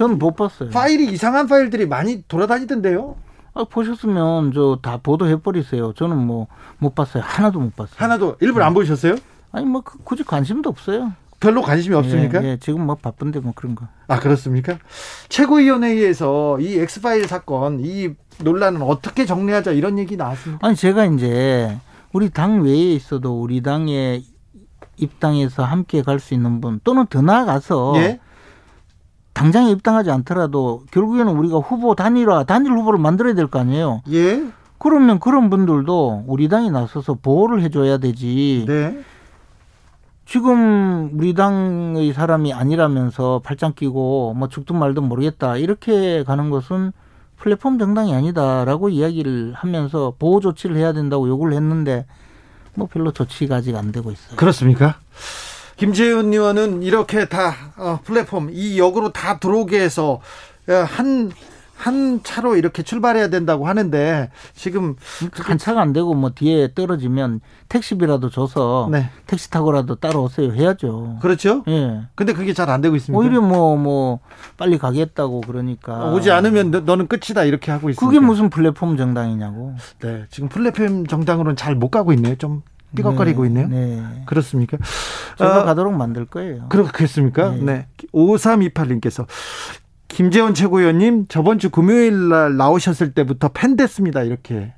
S4: 저는 못 봤어요.
S2: 파일이 이상한 파일들이 많이 돌아다니던데요.
S4: 아, 보셨으면 저 다 보도해 버리세요. 저는 뭐 못 봤어요. 하나도 못 봤어요.
S2: 하나도 일부러 안 보셨어요?
S4: 아니 뭐 그- 굳이 관심도 없어요.
S2: 별로 관심이 없습니까?
S4: 예, 예, 지금 뭐 바쁜데 뭐 그런 거.
S2: 아 그렇습니까? 최고위원회의에서 이 엑스파일 사건 이 논란은 어떻게 정리하자 이런 얘기 나왔습니다.
S4: 아니 제가 이제 우리 당 외에 있어도 우리 당에 입당해서 함께 갈 수 있는 분 또는 더 나아가서
S2: 예,
S4: 당장에 입당하지 않더라도 결국에는 우리가 후보 단일화 단일 후보를 만들어야 될 거 아니에요.
S2: 예,
S4: 그러면 그런 분들도 우리 당이 나서서 보호를 해줘야 되지.
S2: 네,
S4: 지금 우리 당의 사람이 아니라면서 팔짱 끼고 뭐 죽든 말든 모르겠다 이렇게 가는 것은 플랫폼 정당이 아니다라고 이야기를 하면서 보호 조치를 해야 된다고 요구를 했는데 뭐 별로 조치가 아직 안 되고 있어요.
S2: 그렇습니까? 김재훈 의원은 이렇게 다 어, 플랫폼 이 역으로 다 들어오게 해서 한한 차로 이렇게 출발해야 된다고 하는데 지금
S4: 한 차가 안 되고 뭐 뒤에 떨어지면 택시비라도 줘서
S2: 네.
S4: 택시 타고라도 따라오세요 해야죠.
S2: 그렇죠?
S4: 예.
S2: 근데 그게 잘 안 되고 있습니다.
S4: 오히려 뭐뭐 빨리 가겠다고 그러니까
S2: 오지 않으면 너, 는 끝이다 이렇게 하고 있습니다.
S4: 그게 무슨 플랫폼 정당이냐고.
S2: 네, 지금 플랫폼 정당으로는 잘 못 가고 있네요. 좀 삐걱거리고
S4: 네,
S2: 있네요.
S4: 네.
S2: 그렇습니까?
S4: 제가
S2: 어,
S4: 가도록 만들 거예요.
S2: 그렇겠습니까?
S4: 네.
S2: 네. 5328님께서 김재원 최고위원님 저번 주 금요일 날 나오셨을 때부터 팬 됐습니다. 이렇게.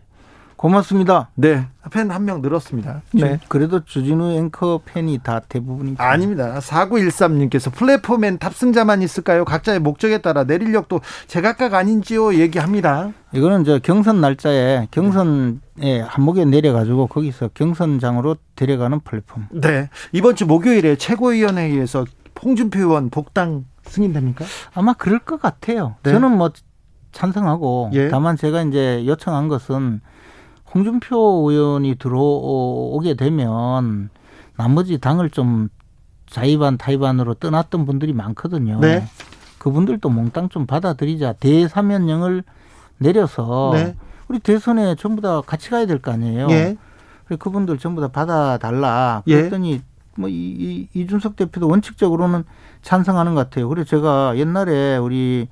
S4: 고맙습니다.
S2: 네. 팬 한 명 늘었습니다.
S4: 네. 그래도 주진우 앵커 팬이 다 대부분이죠.
S2: 아닙니다. 4913님께서 플랫폼엔 탑승자만 있을까요? 각자의 목적에 따라 내릴력도 제각각 아닌지요? 얘기합니다.
S4: 이거는 저 경선 날짜에 경선에 한목에 내려가지고 거기서 경선장으로 데려가는 플랫폼.
S2: 네. 이번 주 목요일에 최고위원회의에서 홍준표 의원 복당 승인됩니까?
S4: 아마 그럴 것 같아요.
S2: 네.
S4: 저는 뭐 찬성하고
S2: 예.
S4: 다만 제가 이제 요청한 것은 홍준표 의원이 들어오게 되면 나머지 당을 좀 자의반 타의반으로 떠났던 분들이 많거든요.
S2: 네.
S4: 그분들도 몽땅 좀 받아들이자 대사면령을 내려서
S2: 네.
S4: 우리 대선에 전부 다 같이 가야 될 거 아니에요.
S2: 예.
S4: 그래서 그분들 전부 다 받아달라.
S2: 예.
S4: 그랬더니 뭐 이, 이, 이준석 대표도 원칙적으로는 찬성하는 것 같아요. 그래서 제가 옛날에 우리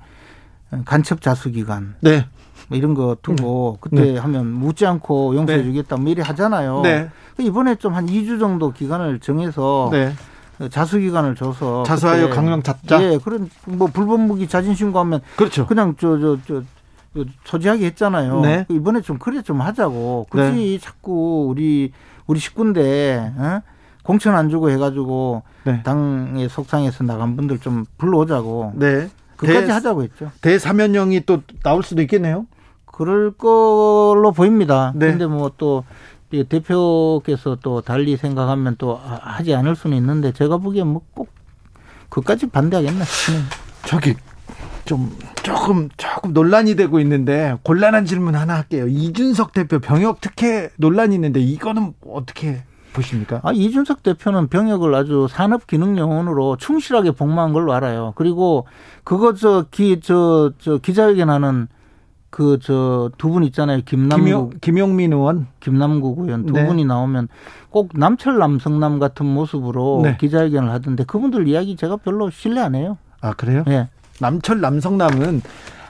S4: 간첩 자수기관
S2: 네.
S4: 뭐 이런 거 두고 그때 하면 묻지 않고 용서해
S2: 네.
S4: 주겠다 뭐 이래 하잖아요.
S2: 네.
S4: 이번에 좀 한 2주 정도 기간을 정해서
S2: 네.
S4: 자수 기간을 줘서
S2: 자수하여 강령 잡자.
S4: 예, 그런 뭐 불법 무기 자진 신고하면
S2: 그렇죠.
S4: 그냥 저 저 저 소지하게 했잖아요.
S2: 네.
S4: 이번에 좀 그래 좀 하자고. 굳이 자꾸 우리 우리 식구인데 어? 공천 안 주고 해가지고
S2: 네.
S4: 당의 속상해서 나간 분들 좀 불러오자고.
S2: 네.
S4: 그까지
S2: 대-
S4: 하자고 했죠.
S2: 대사면령이 또 나올 수도 있겠네요.
S4: 그럴 걸로 보입니다.
S2: 네.
S4: 근데 뭐또 대표께서 또 달리 생각하면 또 하- 하지 않을 수는 있는데 제가 보기엔 뭐 꼭 그까지 반대하겠나 싶네요.
S2: 저기 좀 조금 조금 논란이 되고 있는데 곤란한 질문 하나 할게요. 이준석 대표 병역 특혜 논란이 있는데 이거는 어떻게 보십니까?
S4: 아, 이준석 대표는 병역을 아주 산업 기능 요원으로 충실하게 복무한 걸로 알아요. 그리고 그거 저 기 저 저 기자회견하는 그 저 두 분 있잖아요. 김남국
S2: 김용, 김용 민 의원.
S4: 김남국 의원 두
S2: 네.
S4: 분이 나오면 꼭 남철 남성남 같은 모습으로
S2: 네.
S4: 기자회견을 하던데 그분들 이야기 제가 별로 신뢰 안 해요.
S2: 아 그래요?
S4: 예.
S2: 남철 남성남은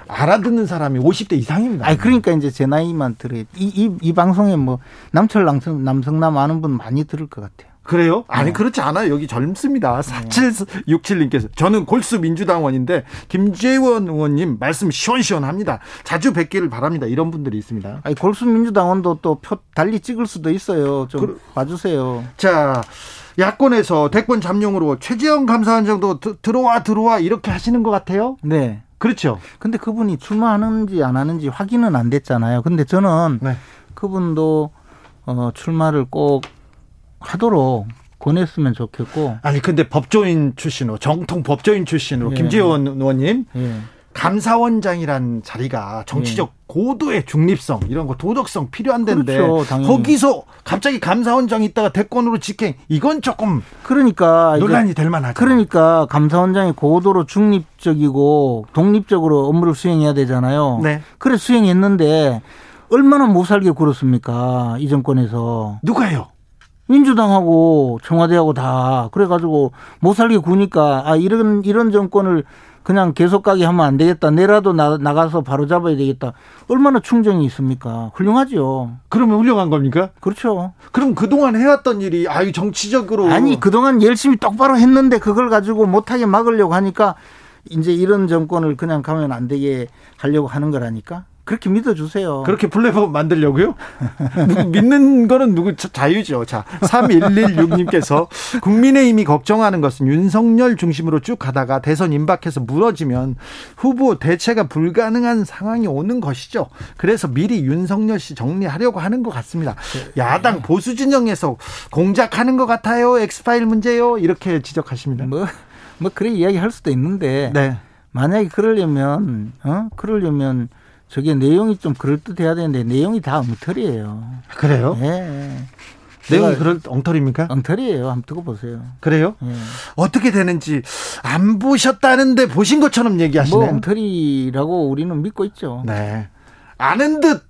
S2: 알아듣는 사람이 50대 이상입니다.
S4: 아니 그러니까 이제 제 나이만 들어요. 이 이 이 방송에 뭐 남철 남성 남성남 아는 분 많이 들을 것 같아요.
S2: 그래요? 아니
S4: 네.
S2: 그렇지 않아요. 여기 젊습니다. 4767님께서 저는 골수 민주당원인데 김재원 의원님 말씀 시원시원합니다. 자주 뵙기를 바랍니다. 이런 분들이 있습니다.
S4: 아니 골수 민주당원도 또 표 달리 찍을 수도 있어요. 좀
S2: 그-
S4: 봐주세요.
S2: 자, 야권에서 대권 잠룡으로 최재형 감사원장도 드- 들어와 들어와 이렇게 하시는 것 같아요.
S4: 네.
S2: 그렇죠.
S4: 근데 그분이 출마하는지 안 하는지 확인은 안 됐잖아요. 근데 저는
S2: 네.
S4: 그분도 어, 출마를 꼭 하도록 권했으면 좋겠고.
S2: 아니 근데 법조인 출신으로 정통 법조인 출신으로
S4: 예.
S2: 김재원 의원님
S4: 예.
S2: 감사원장이란 자리가 정치적 고도의 중립성 이런 거 도덕성 필요한 데인데
S4: 예. 그렇죠.
S2: 거기서 갑자기 감사원장 있다가 대권으로 직행 이건 조금
S4: 그러니까
S2: 논란이 될 만하죠.
S4: 그러니까 감사원장이 고도로 중립적이고 독립적으로 업무를 수행해야 되잖아요.
S2: 네.
S4: 그래 수행했는데 얼마나 못 살게 굴었습니까? 이 정권에서.
S2: 누가요?
S4: 민주당하고 청와대하고 다 그래가지고 못 살게 구니까 아 이런 이런 정권을 그냥 계속 가게 하면 안 되겠다. 내라도 나, 나가서 바로 잡아야 되겠다. 얼마나 충정이 있습니까? 훌륭하죠.
S2: 그러면 훌륭한 겁니까?
S4: 그렇죠.
S2: 그럼 그동안 해왔던 일이 아유 정치적으로
S4: 아니 그동안 열심히 똑바로 했는데 그걸 가지고 못하게 막으려고 하니까 이제 이런 정권을 그냥 가면 안 되게 하려고 하는 거라니까. 그렇게 믿어주세요.
S2: 그렇게 플랫폼 만들려고요? 믿는 거는 누구 자유죠. 자, 3116님께서 국민의힘이 걱정하는 것은 윤석열 중심으로 쭉 가다가 대선 임박해서 무너지면 후보 대체가 불가능한 상황이 오는 것이죠. 그래서 미리 윤석열 씨 정리하려고 하는 것 같습니다. 야당 보수 진영에서 공작하는 것 같아요. 엑스파일 문제요. 이렇게 지적하십니다.
S4: 뭐, 뭐, 그런 이야기 할 수도 있는데. 네. 만약에 그러려면, 어? 그러려면 저게 내용이 좀 그럴듯해야 되는데 내용이 다 엉터리예요.
S2: 그래요?
S4: 예.
S2: 내용이 그럴 엉터리입니까?
S4: 엉터리예요. 한번 두고 보세요.
S2: 그래요? 예. 어떻게 되는지 안 보셨다는데 보신 것처럼 얘기하시네요.
S4: 뭐 엉터리라고 우리는 믿고 있죠.
S2: 네. 아는 듯,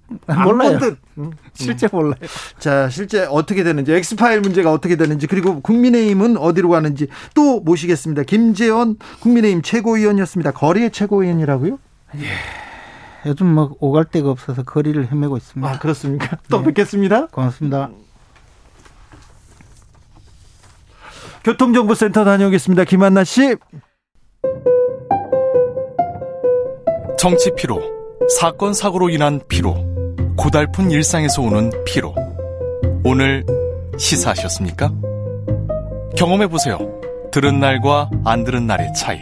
S4: 몰라요. 듯. 음. 실제 몰라요.
S2: 자, 실제 어떻게 되는지, 엑스파일 문제가 어떻게 되는지, 그리고 국민의힘은 어디로 가는지 또 모시겠습니다. 김재원 국민의힘 최고위원이었습니다. 거리의 최고위원이라고요?
S4: 예. 요즘 뭐 오갈 데가 없어서 거리를 헤매고 있습니다.
S2: 아, 그렇습니까? 또 네. 뵙겠습니다.
S4: 고맙습니다.
S2: 교통정보센터 다녀오겠습니다. 김한나 씨.
S5: 정치 피로, 사건 사고로 인한 피로, 고달픈 일상에서 오는 피로. 오늘 시사하셨습니까? 경험해 보세요. 들은 날과 안 들은 날의 차이.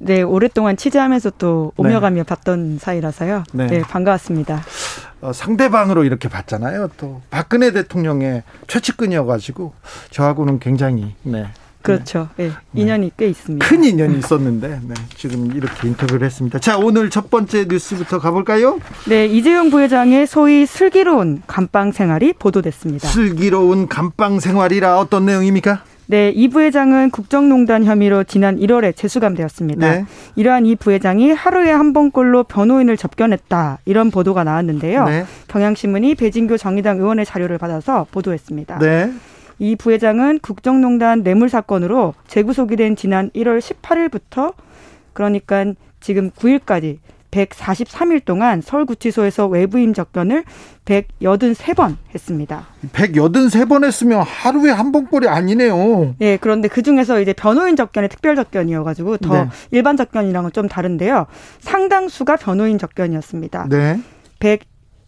S6: 네, 오랫동안 취재하면서 또 오며 가며 네. 봤던 사이라서요. 네, 네 반가웠습니다.
S2: 어, 상대방으로 이렇게 봤잖아요. 또 박근혜 대통령의 최측근이어가지고 저하고는 굉장히 네.
S6: 그렇죠. 네. 네. 인연이 꽤 있습니다.
S2: 큰 인연이 있었는데 네. 지금 이렇게 인터뷰를 했습니다. 자, 오늘 첫 번째 뉴스부터 가볼까요?
S6: 네, 이재용 부회장의 소위 슬기로운 감방 생활이 보도됐습니다.
S2: 슬기로운 감방 생활이라 어떤 내용입니까?
S6: 네, 이 부회장은 국정농단 혐의로 지난 1월에 재수감되었습니다. 네. 이러한 이 부회장이 하루에 한 번꼴로 변호인을 접견했다 이런 보도가 나왔는데요. 네. 경향신문이 배진교 정의당 의원의 자료를 받아서 보도했습니다. 네. 이 부회장은 국정농단 뇌물 사건으로 재구속이 된 지난 1월 18일부터 그러니까 지금 9일까지 143일 동안 서울구치소에서 외부임 접견을 183번 했습니다.
S2: 183번 했으면 하루에 한 번꼴이 아니네요.
S6: 네, 그런데 그 중에서 이제 변호인 접견이 특별 접견이어가지고 더 네. 일반 접견이랑은 좀 다른데요. 상당수가 변호인 접견이었습니다. 네.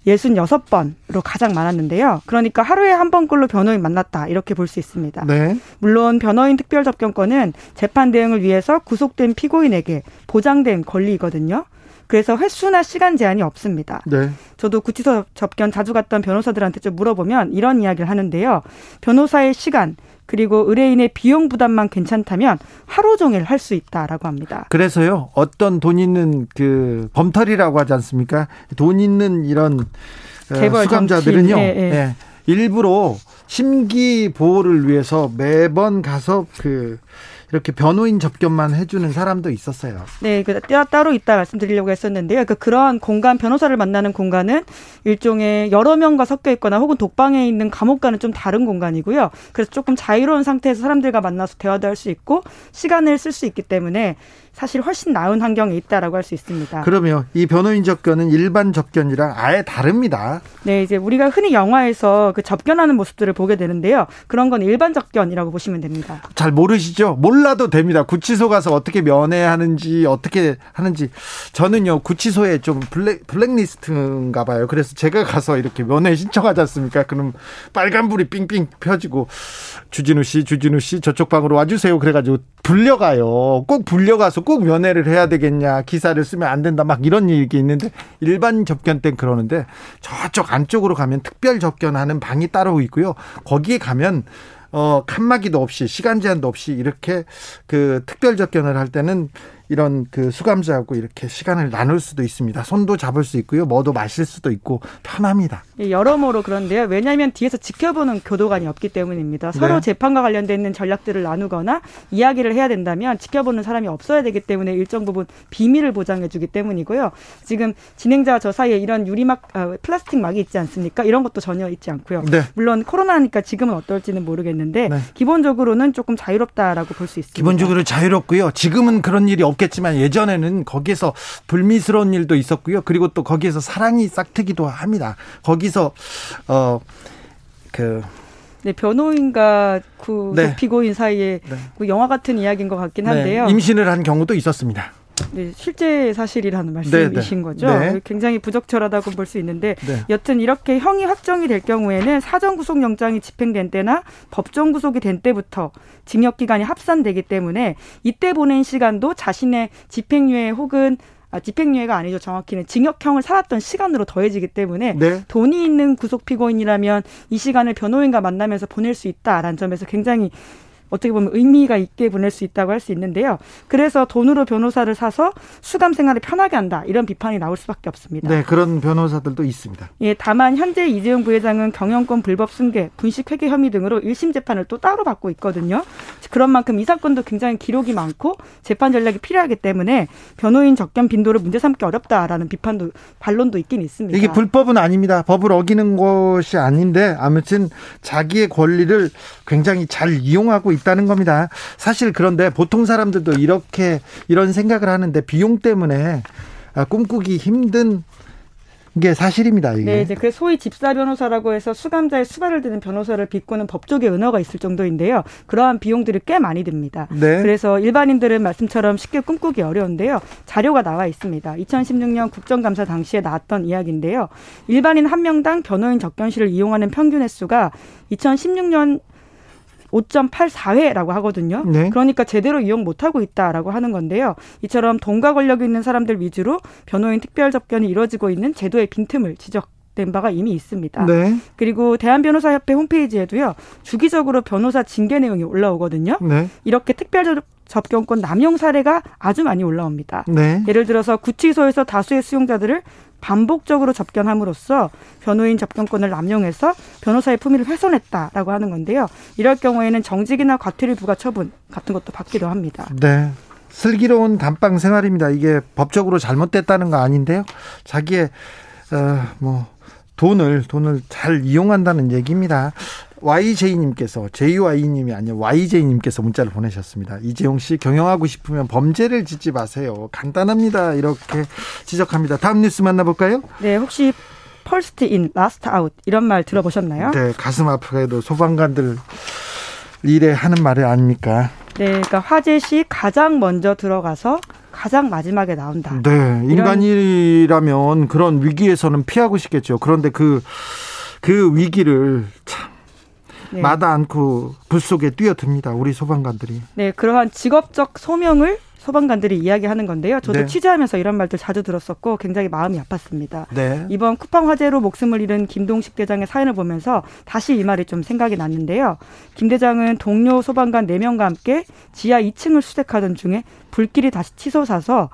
S6: 166번으로 가장 많았는데요. 그러니까 하루에 한 번꼴로 변호인 만났다. 이렇게 볼 수 있습니다. 네. 물론 변호인 특별 접견권은 재판 대응을 위해서 구속된 피고인에게 보장된 권리이거든요. 그래서 횟수나 시간 제한이 없습니다. 네. 저도 구치소 접견 자주 갔던 변호사들한테 좀 물어보면 이런 이야기를 하는데요. 변호사의 시간 그리고 의뢰인의 비용 부담만 괜찮다면 하루 종일 할 수 있다라고 합니다.
S2: 그래서요. 어떤 돈 있는 그 범털이라고 하지 않습니까? 돈 있는 이런 어, 수감자들은요. 예, 예. 예. 일부러 심기 보호를 위해서 매번 가서 그 이렇게 변호인 접견만 해주는 사람도 있었어요.
S6: 네, 그 따로 있다 말씀드리려고 했었는데요. 그 그러한 공간 변호사를 만나는 공간은 일종의 여러 명과 섞여 있거나 혹은 독방에 있는 감옥과는 좀 다른 공간이고요. 그래서 조금 자유로운 상태에서 사람들과 만나서 대화도 할 수 있고 시간을 쓸 수 있기 때문에 사실 훨씬 나은 환경에 있다라고 할 수 있습니다.
S2: 그러면 이 변호인 접견은 일반 접견이랑 아예 다릅니다.
S6: 네, 이제 우리가 흔히 영화에서 그 접견하는 모습들을 보게 되는데요. 그런 건 일반 접견이라고 보시면 됩니다.
S2: 잘 모르시죠? 몰라도 됩니다. 구치소 가서 어떻게 면회하는지 어떻게 하는지 저는요 구치소에 좀 블랙 블랙리스트인가 봐요. 그래서 제가 가서 이렇게 면회 신청하지 않습니까? 그럼 빨간 불이 삥삥 펴지고 주진우 씨, 주진우 씨 저쪽 방으로 와주세요. 그래가지고 불려가요. 꼭 불려가서 꼭 면회를 해야 되겠냐. 기사를 쓰면 안 된다. 막 이런 얘기 있는데 일반 접견 땐 그러는데 저쪽 안쪽으로 가면 특별 접견하는 방이 따로 있고요. 거기에 가면 어, 칸막이도 없이 시간 제한도 없이 이렇게 그 특별 접견을 할 때는 이런 그 수감자하고 이렇게 시간을 나눌 수도 있습니다. 손도 잡을 수 있고요. 뭐도 마실 수도 있고 편합니다.
S6: 예, 여러모로 그런데요. 왜냐하면 뒤에서 지켜보는 교도관이 없기 때문입니다. 서로 네. 재판과 관련돼 있는 전략들을 나누거나 이야기를 해야 된다면 지켜보는 사람이 없어야 되기 때문에 일정 부분 비밀을 보장해주기 때문이고요. 지금 진행자와 저 사이에 이런 유리막, 아, 플라스틱 막이 있지 않습니까? 이런 것도 전혀 있지 않고요. 네. 물론 코로나니까 지금은 어떨지는 모르겠는데 네. 기본적으로는 조금 자유롭다라고 볼 수 있습니다.
S2: 기본적으로 자유롭고요. 지금은 그런 일이 없 겠지만 예전에는 거기에서 불미스러운 일도 있었고요. 그리고 또 거기에서 사랑이 싹트기도 합니다. 거기서 어그
S6: 네, 변호인과 그 네. 피고인 사이에 네. 그 영화 같은 이야기인 것 같긴 네. 한데요.
S2: 네, 임신을 한 경우도 있었습니다.
S6: 네, 실제 사실이라는 말씀이신 네, 네. 거죠. 네. 굉장히 부적절하다고 볼 수 있는데 네. 여튼 이렇게 형이 확정이 될 경우에는 사전 구속 영장이 집행된 때나 법정 구속이 된 때부터 징역 기간이 합산되기 때문에 이때 보낸 시간도 자신의 집행유예 혹은 아, 집행유예가 아니죠. 정확히는 징역형을 살았던 시간으로 더해지기 때문에 네. 돈이 있는 구속 피고인이라면 이 시간을 변호인과 만나면서 보낼 수 있다라는 점에서 굉장히 어떻게 보면 의미가 있게 보낼 수 있다고 할 수 있는데요. 그래서 돈으로 변호사를 사서 수감 생활을 편하게 한다 이런 비판이 나올 수밖에 없습니다.
S2: 네, 그런 변호사들도 있습니다.
S6: 예, 다만 현재 이재용 부회장은 경영권 불법 승계, 분식 회계 혐의 등으로 1심 재판을 또 따로 받고 있거든요. 그런 만큼 이 사건도 굉장히 기록이 많고 재판 전략이 필요하기 때문에 변호인 적견 빈도를 문제 삼기 어렵다라는 비판도 반론도 있긴 있습니다.
S2: 이게 불법은 아닙니다. 법을 어기는 것이 아닌데 아무튼 자기의 권리를 굉장히 잘 이용하고 있다는 겁니다. 사실 그런데 보통 사람들도 이렇게 이런 생각을 하는데 비용 때문에 아, 꿈꾸기 힘든 게 사실입니다. 이게.
S6: 네, 이제 그 소위 집사 변호사라고 해서 수감자의 수발을 드는 변호사를 비꼬는 법조계 은어가 있을 정도인데요. 그러한 비용들이 꽤 많이 듭니다. 네. 그래서 일반인들은 말씀처럼 쉽게 꿈꾸기 어려운데요. 자료가 나와 있습니다. 2016년 국정감사 당시에 나왔던 이야기인데요. 일반인 한 명당 변호인 접견실을 이용하는 평균 횟수가 2016년 5.84회라고 하거든요. 네. 그러니까 제대로 이용 못하고 있다라고 하는 건데요. 이처럼 돈과 권력이 있는 사람들 위주로 변호인 특별 접견이 이루어지고 있는 제도의 빈틈을 지적 된 바가 이미 있습니다. 네. 그리고 대한변호사협회 홈페이지에도요 주기적으로 변호사 징계 내용이 올라오거든요. 네. 이렇게 특별 접견권 남용 사례가 아주 많이 올라옵니다. 네. 예를 들어서 구치소에서 다수의 수용자들을 반복적으로 접견함으로써 변호인 접견권을 남용해서 변호사의 품위를 훼손했다라고 하는 건데요. 이럴 경우에는 정직이나 과태료 부과 처분 같은 것도 받기도 합니다.
S2: 네. 슬기로운 감방 생활입니다. 이게 법적으로 잘못됐다는 거 아닌데요. 자기의 어 뭐 돈을 돈을 잘 이용한다는 얘기입니다. YJ님께서 JY님이 아니라 YJ님께서 문자를 보내셨습니다. 이재용 씨 경영하고 싶으면 범죄를 짓지 마세요. 간단합니다. 이렇게 지적합니다. 다음 뉴스 만나볼까요?
S6: 네, 혹시 first in, last out 이런 말 들어보셨나요?
S2: 네, 가슴 아프게도 소방관들 일에 하는 말이 아닙니까?
S6: 네, 그러니까 화재 시 가장 먼저 들어가서 가장 마지막에 나온다.
S2: 네, 인간이라면 그런 위기에서는 피하고 싶겠죠. 그런데 그, 그 위기를 참 네. 마다 않고 불 속에 뛰어듭니다. 우리 소방관들이.
S6: 네, 그러한 직업적 소명을 소방관들이 이야기하는 건데요. 저도 네. 취재하면서 이런 말들 자주 들었었고 굉장히 마음이 아팠습니다. 네. 이번 쿠팡 화재로 목숨을 잃은 김동식 대장의 사연을 보면서 다시 이 말이 좀 생각이 났는데요. 김 대장은 동료 소방관 4명과 함께 지하 2층을 수색하던 중에 불길이 다시 치솟아서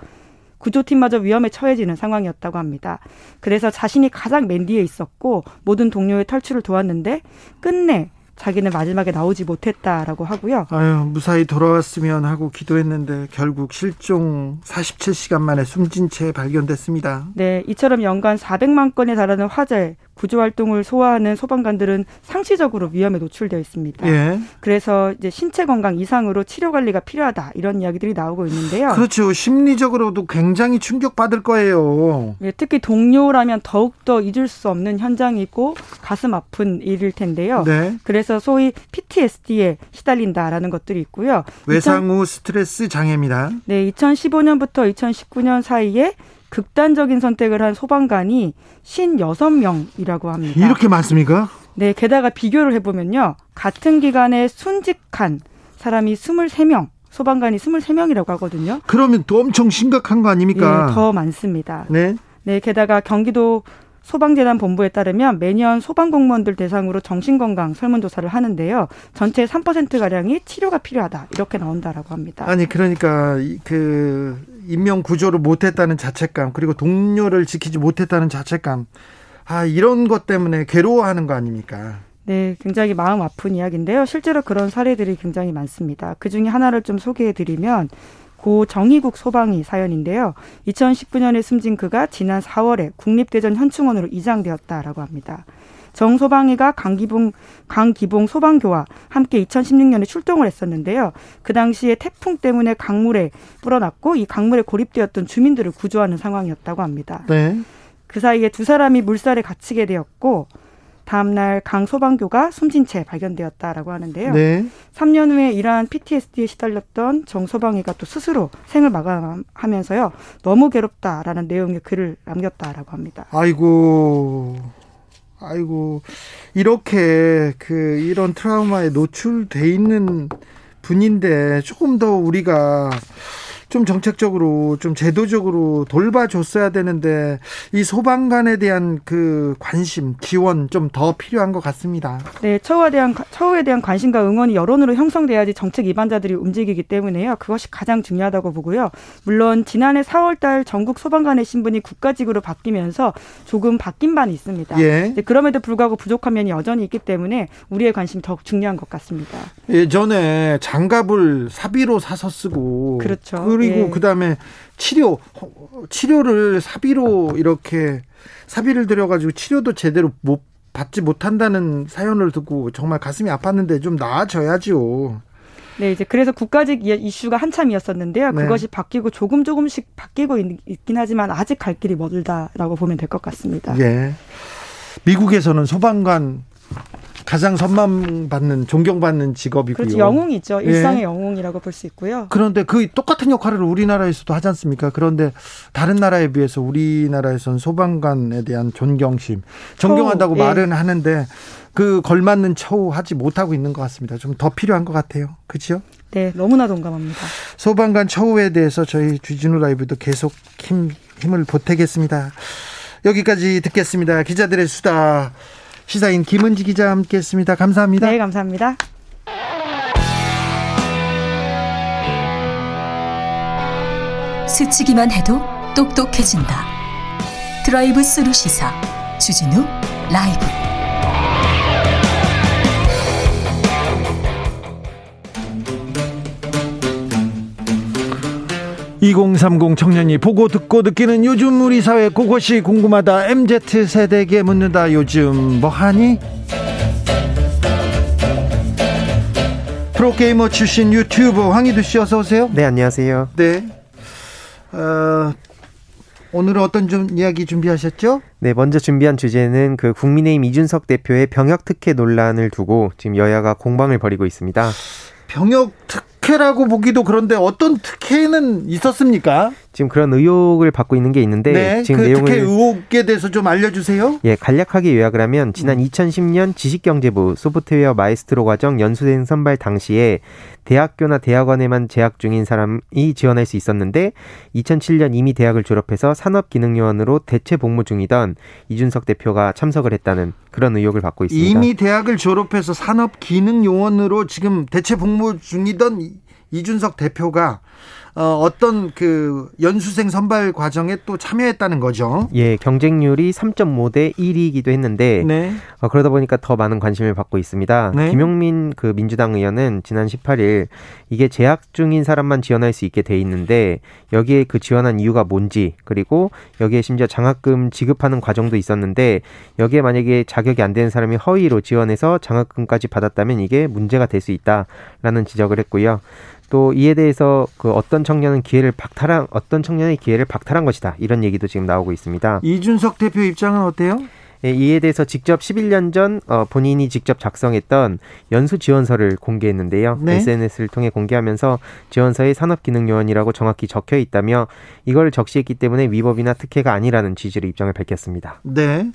S6: 구조팀마저 위험에 처해지는 상황이었다고 합니다. 그래서 자신이 가장 맨 뒤에 있었고 모든 동료의 탈출을 도왔는데 끝내 자기는 마지막에 나오지 못했다라고 하고요.
S2: 아유, 무사히 돌아왔으면 하고 기도했는데 결국 실종 47시간 만에 숨진 채 발견됐습니다.
S6: 네, 이처럼 연간 400만 건에 달하는 화재, 구조 활동을 소화하는 소방관들은 상시적으로 위험에 노출되어 있습니다. 예. 그래서 이제 신체 건강 이상으로 치료 관리가 필요하다 이런 이야기들이 나오고 있는데요.
S2: 그렇죠. 심리적으로도 굉장히 충격받을 거예요.
S6: 예, 특히 동료라면 더욱 더 잊을 수 없는 현장이고 가슴 아픈 일일 텐데요. 네. 그래서 소위 PTSD에 시달린다라는 것들이 있고요.
S2: 외상 후 스트레스 장애입니다.
S6: 네, 2015년부터 2019년 사이에 극단적인 선택을 한 소방관이 56명이라고 합니다.
S2: 이렇게 많습니까?
S6: 네, 게다가 비교를 해보면요. 같은 기간에 순직한 사람이 23명, 소방관이 23명이라고 하거든요.
S2: 그러면 또 엄청 심각한 거 아닙니까?
S6: 네, 더 많습니다.
S2: 네.
S6: 네, 게다가 경기도 소방재난본부에 따르면 매년 소방공무원들 대상으로 정신건강 설문조사를 하는데요. 전체 3%가량이 치료가 필요하다. 이렇게 나온다라고 합니다.
S2: 아니, 그러니까 그 인명 구조를 못했다는 자책감, 그리고 동료를 지키지 못했다는 자책감. 아, 이런 것 때문에 괴로워하는 거 아닙니까?
S6: 네, 굉장히 마음 아픈 이야기인데요. 실제로 그런 사례들이 굉장히 많습니다. 그 중에 하나를 좀 소개해 드리면 고 정희국 소방이 사연인데요. 2019년에 숨진 그가 지난 4월에 국립대전 현충원으로 이장되었다라고 합니다. 정 소방이가 강기봉 강기봉 소방교와 함께 2016년에 출동을 했었는데요. 그 당시에 태풍 때문에 강물에 불어났고 이 강물에 고립되었던 주민들을 구조하는 상황이었다고 합니다. 네. 그 사이에 두 사람이 물살에 갇히게 되었고 다음날 강 소방교가 숨진 채 발견되었다라고 하는데요. 네. 3년 후에 이러한 PTSD에 시달렸던 정 소방이가 또 스스로 생을 마감하면서요. 너무 괴롭다라는 내용의 글을 남겼다라고 합니다.
S2: 아이고. 아이고. 이렇게 그 이런 트라우마에 노출돼 있는 분인데 조금 더 우리가 좀 정책적으로 좀 제도적으로 돌봐줬어야 되는데 이 소방관에 대한 그 관심 지원 좀 더 필요한 것 같습니다.
S6: 네, 처우에 대한 처우에 대한 관심과 응원이 여론으로 형성돼야지 정책 입안자들이 움직이기 때문에요. 그것이 가장 중요하다고 보고요. 물론 지난해 4월달 전국 소방관의 신분이 국가직으로 바뀌면서 조금 바뀐 바는 있습니다. 예. 그럼에도 불구하고 부족한 면이 여전히 있기 때문에 우리의 관심이 더 중요한 것 같습니다.
S2: 예전에 장갑을 사비로 사서 쓰고
S6: 그렇죠.
S2: 그리고 예. 그다음에 치료 치료를 사비로 이렇게 사비를 들여가지고 치료도 제대로 못 받지 못한다는 사연을 듣고 정말 가슴이 아팠는데 좀 나아져야지요.
S6: 네, 이제 그래서 국가직 이슈가 한참이었었는데요. 네. 그것이 바뀌고 조금 조금씩 바뀌고 있, 긴 하지만 아직 갈 길이 멀다라고 보면 될 것 같습니다.
S2: 예. 미국에서는 소방관 가장 선망받는 존경받는 직업이고요.
S6: 그렇죠. 영웅이죠. 일상의 예. 영웅이라고 볼 수 있고요.
S2: 그런데 그 똑같은 역할을 우리나라에서도 하지 않습니까? 그런데 다른 나라에 비해서 우리나라에서는 소방관에 대한 존경심, 존경한다고 처우, 예. 말은 하는데 그 걸맞는 처우 하지 못하고 있는 것 같습니다. 좀 더 필요한 것 같아요. 그렇죠?
S6: 네, 너무나 동감합니다.
S2: 소방관 처우에 대해서 저희 주진우 라이브도 계속 힘, 힘을 보태겠습니다. 여기까지 듣겠습니다. 기자들의 수다. 시사인 김은지 기자 함께했습니다. 감사합니다.
S6: 네, 감사합니다.
S1: 스치기만 해도 똑똑해진다. 드라이브 스루 시사 주진우 라이브.
S2: 2030 청년이 보고 듣고 느끼는 요즘 우리 사회 그것이 궁금하다 MZ 세대에게 묻는다 요즘 뭐하니? 프로게이머 출신 유튜버 황희두 씨 어서 오세요.
S7: 네 안녕하세요.
S2: 네. 어, 오늘은 어떤 좀 이야기 준비하셨죠?
S7: 네, 먼저 준비한 주제는 그 국민의힘 이준석 대표의 병역 특혜 논란을 두고 지금 여야가 공방을 벌이고 있습니다.
S2: 병역 특 혜라고 보기도 그런데 어떤 특혜는 있었습니까?
S7: 지금 그런 의혹을 받고 있는 게 있는데
S2: 네,
S7: 지금
S2: 그 내용을 특혜 의혹에 대해서 좀 알려주세요.
S7: 예, 간략하게 요약을 하면 지난 2010년 음. 지식경제부 소프트웨어 마에스트로 과정 연수생 선발 당시에 대학교나 대학원에만 재학 중인 사람이 지원할 수 있었는데 2007년 이미 대학을 졸업해서 산업기능요원으로 대체 복무 중이던 이준석 대표가 참석을 했다는 그런 의혹을 받고 있습니다.
S2: 이미 대학을 졸업해서 산업기능요원으로 지금 대체 복무 중이던 이준석 대표가 어, 어떤 그 연수생 선발 과정에 또 참여했다는 거죠.
S7: 예, 경쟁률이 3.5 대 1이기도 했는데 네. 어, 그러다 보니까 더 많은 관심을 받고 있습니다. 네. 김용민 그 민주당 의원은 지난 18일 이게 재학 중인 사람만 지원할 수 있게 돼 있는데 여기에 그 지원한 이유가 뭔지 그리고 여기에 심지어 장학금 지급하는 과정도 있었는데 여기에 만약에 자격이 안 되는 사람이 허위로 지원해서 장학금까지 받았다면 이게 문제가 될 수 있다라는 지적을 했고요. 또 이에 대해서 그 어떤 청년은 기회를 박탈한 어떤 청년의 기회를 박탈한 것이다 이런 얘기도 지금 나오고 있습니다.
S2: 이준석 대표 입장은 어때요?
S7: 예, 이에 대해서 직접 11년 전 어, 본인이 직접 작성했던 연수 지원서를 공개했는데요. 네? SNS를 통해 공개하면서 지원서에 산업기능요원이라고 정확히 적혀 있다며 이걸 적시했기 때문에 위법이나 특혜가 아니라는 취지로 입장을 밝혔습니다.
S2: 네.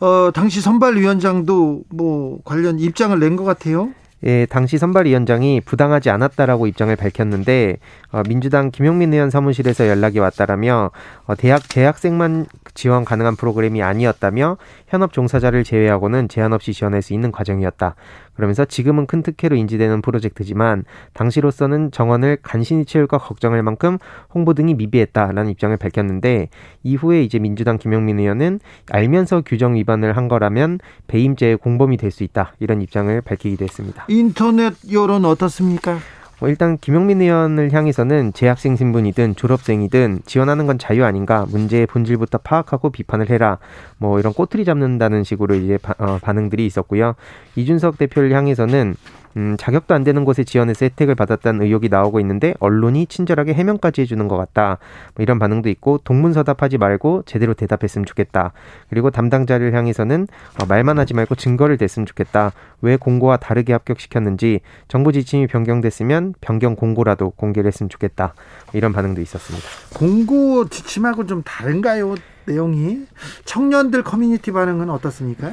S2: 어, 당시 선발위원장도 뭐 관련 입장을 낸 것 같아요.
S7: 예, 당시 선발위원장이 부당하지 않았다라고 입장을 밝혔는데 어, 민주당 김용민 의원 사무실에서 연락이 왔다라며 어, 대학 재학생만 지원 가능한 프로그램이 아니었다며 현업 종사자를 제외하고는 제한 없이 지원할 수 있는 과정이었다. 그러면서 지금은 큰 특혜로 인지되는 프로젝트지만 당시로서는 정원을 간신히 채울까 걱정할 만큼 홍보 등이 미비했다라는 입장을 밝혔는데 이후에 이제 민주당 김용민 의원은 알면서 규정 위반을 한 거라면 배임죄의 공범이 될 수 있다 이런 입장을 밝히기도 했습니다.
S2: 인터넷 여론 어떻습니까?
S7: 뭐 일단 김용민 의원을 향해서는 재학생 신분이든 졸업생이든 지원하는 건 자유 아닌가 문제의 본질부터 파악하고 비판을 해라. 뭐 이런 꼬투리 잡는다는 식으로 이제 바, 어, 반응들이 있었고요. 이준석 대표를 향해서는 음, 자격도 안 되는 곳에 지원해서 혜택을 받았다는 의혹이 나오고 있는데 언론이 친절하게 해명까지 해주는 것 같다. 뭐 이런 반응도 있고 동문서답하지 말고 제대로 대답했으면 좋겠다. 그리고 담당자를 향해서는 어, 말만 하지 말고 증거를 댔으면 좋겠다. 왜 공고와 다르게 합격시켰는지 정부 지침이 변경됐으면 변경 공고라도 공개를 했으면 좋겠다. 이런 반응도 있었습니다.
S2: 공고 지침하고 좀 다른가요? 내용이 청년들 커뮤니티 반응은 어떻습니까?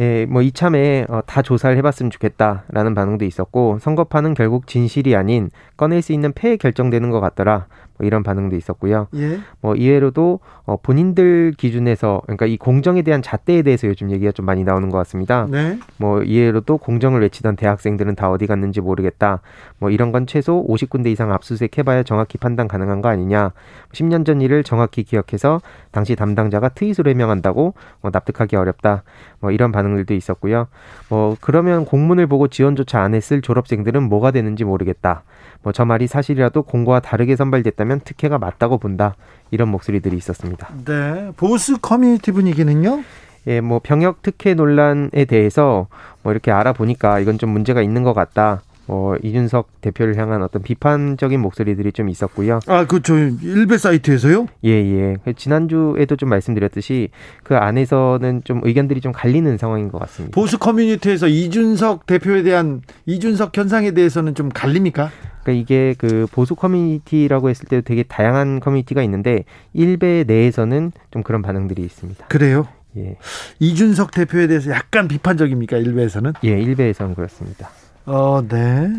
S7: 예, 뭐 이참에 어, 다 조사를 해봤으면 좋겠다라는 반응도 있었고 선거판은 결국 진실이 아닌 꺼낼 수 있는 패에 결정되는 것 같더라. 뭐 이런 반응도 있었고요. 예. 뭐 이외로도 어, 본인들 기준에서 그러니까 이 공정에 대한 잣대에 대해서 요즘 얘기가 좀 많이 나오는 것 같습니다. 네. 뭐 이외로도 공정을 외치던 대학생들은 다 어디 갔는지 모르겠다. 뭐 이런 건 최소 50군데 이상 압수수색 해봐야 정확히 판단 가능한 거 아니냐. 10년 전 일을 정확히 기억해서 당시 담당자가 트윗으로 해명한다고 뭐 납득하기 어렵다. 뭐 이런 반응들도 있었고요. 뭐 그러면 공문을 보고 지원조차 안 했을 졸업생들은 뭐가 되는지 모르겠다. 뭐 저 말이 사실이라도 공고와 다르게 선발됐다면 특혜가 맞다고 본다. 이런 목소리들이 있었습니다.
S2: 네. 보수 커뮤니티 분위기는요?
S7: 예, 뭐 병역 특혜 논란에 대해서 뭐 이렇게 알아보니까 이건 좀 문제가 있는 것 같다. 뭐 이준석 대표를 향한 어떤 비판적인 목소리들이 좀 있었고요.
S2: 아, 그 저 일베 사이트에서요?
S7: 예, 예. 그 지난주에도 좀 말씀드렸듯이 그 안에서는 좀 의견들이 좀 갈리는 상황인 것 같습니다.
S2: 보수 커뮤니티에서 이준석 대표에 대한 이준석 현상에 대해서는 좀 갈립니까?
S7: 그러니까 이게 그 보수 커뮤니티라고 했을 때도 되게 다양한 커뮤니티가 있는데 일베 내에서는 좀 그런 반응들이 있습니다.
S2: 그래요? 예. 이준석 대표에 대해서 약간 비판적입니까? 일베에서는?
S7: 예, 일베에서는 그렇습니다.
S2: 어, 네.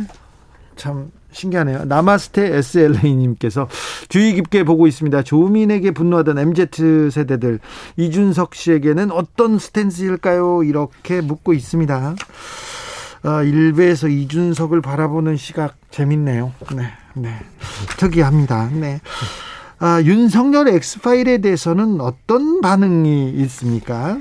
S2: 참 신기하네요. 나마스테 SLA님께서 주의 깊게 보고 있습니다. 조민에게 분노하던 MZ 세대들 이준석 씨에게는 어떤 스탠스일까요? 이렇게 묻고 있습니다. 아, 일베에서 이준석을 바라보는 시각 재밌네요. 네, 네, 특이합니다. 네. 아, 윤석열 엑스파일에 대해서는 어떤 반응이 있습니까?